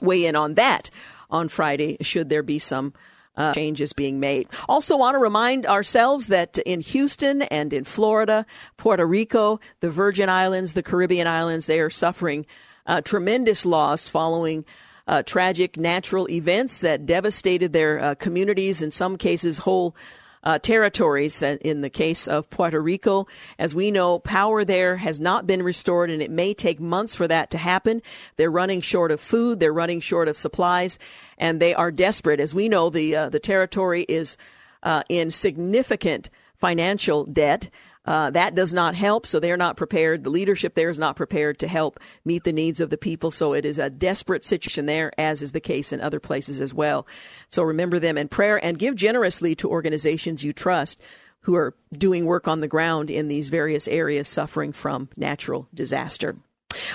weigh in on that on Friday should there be some uh, changes being made. Also, want to remind ourselves that in Houston and in Florida, Puerto Rico, the Virgin Islands, the Caribbean islands, they are suffering uh, tremendous loss following. Uh, tragic natural events that devastated their uh, communities, in some cases, whole uh, territories. In the case of Puerto Rico, as we know, power there has not been restored, and it may take months for that to happen. They're running short of food, they're running short of supplies, and they are desperate. As we know, the uh, the territory is uh, in significant financial debt. Uh, that does not help, so they're not prepared. The leadership there is not prepared to help meet the needs of the people, so it is a desperate situation there, as is the case in other places as well. So remember them in prayer and give generously to organizations you trust who are doing work on the ground in these various areas suffering from natural disaster.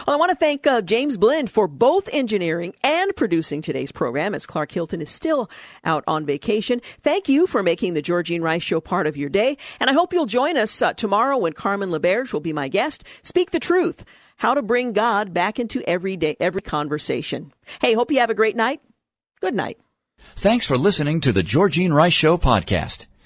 Well, I want to thank uh, James Blend for both engineering and producing today's program as Clark Hilton is still out on vacation. Thank you for making the Georgene Rice Show part of your day. And I hope you'll join us uh, tomorrow when Carmen LaBerge will be my guest. Speak the truth. How to bring God back into every day, every conversation. Hey, hope you have a great night. Good night. Thanks for listening to the Georgene Rice Show podcast.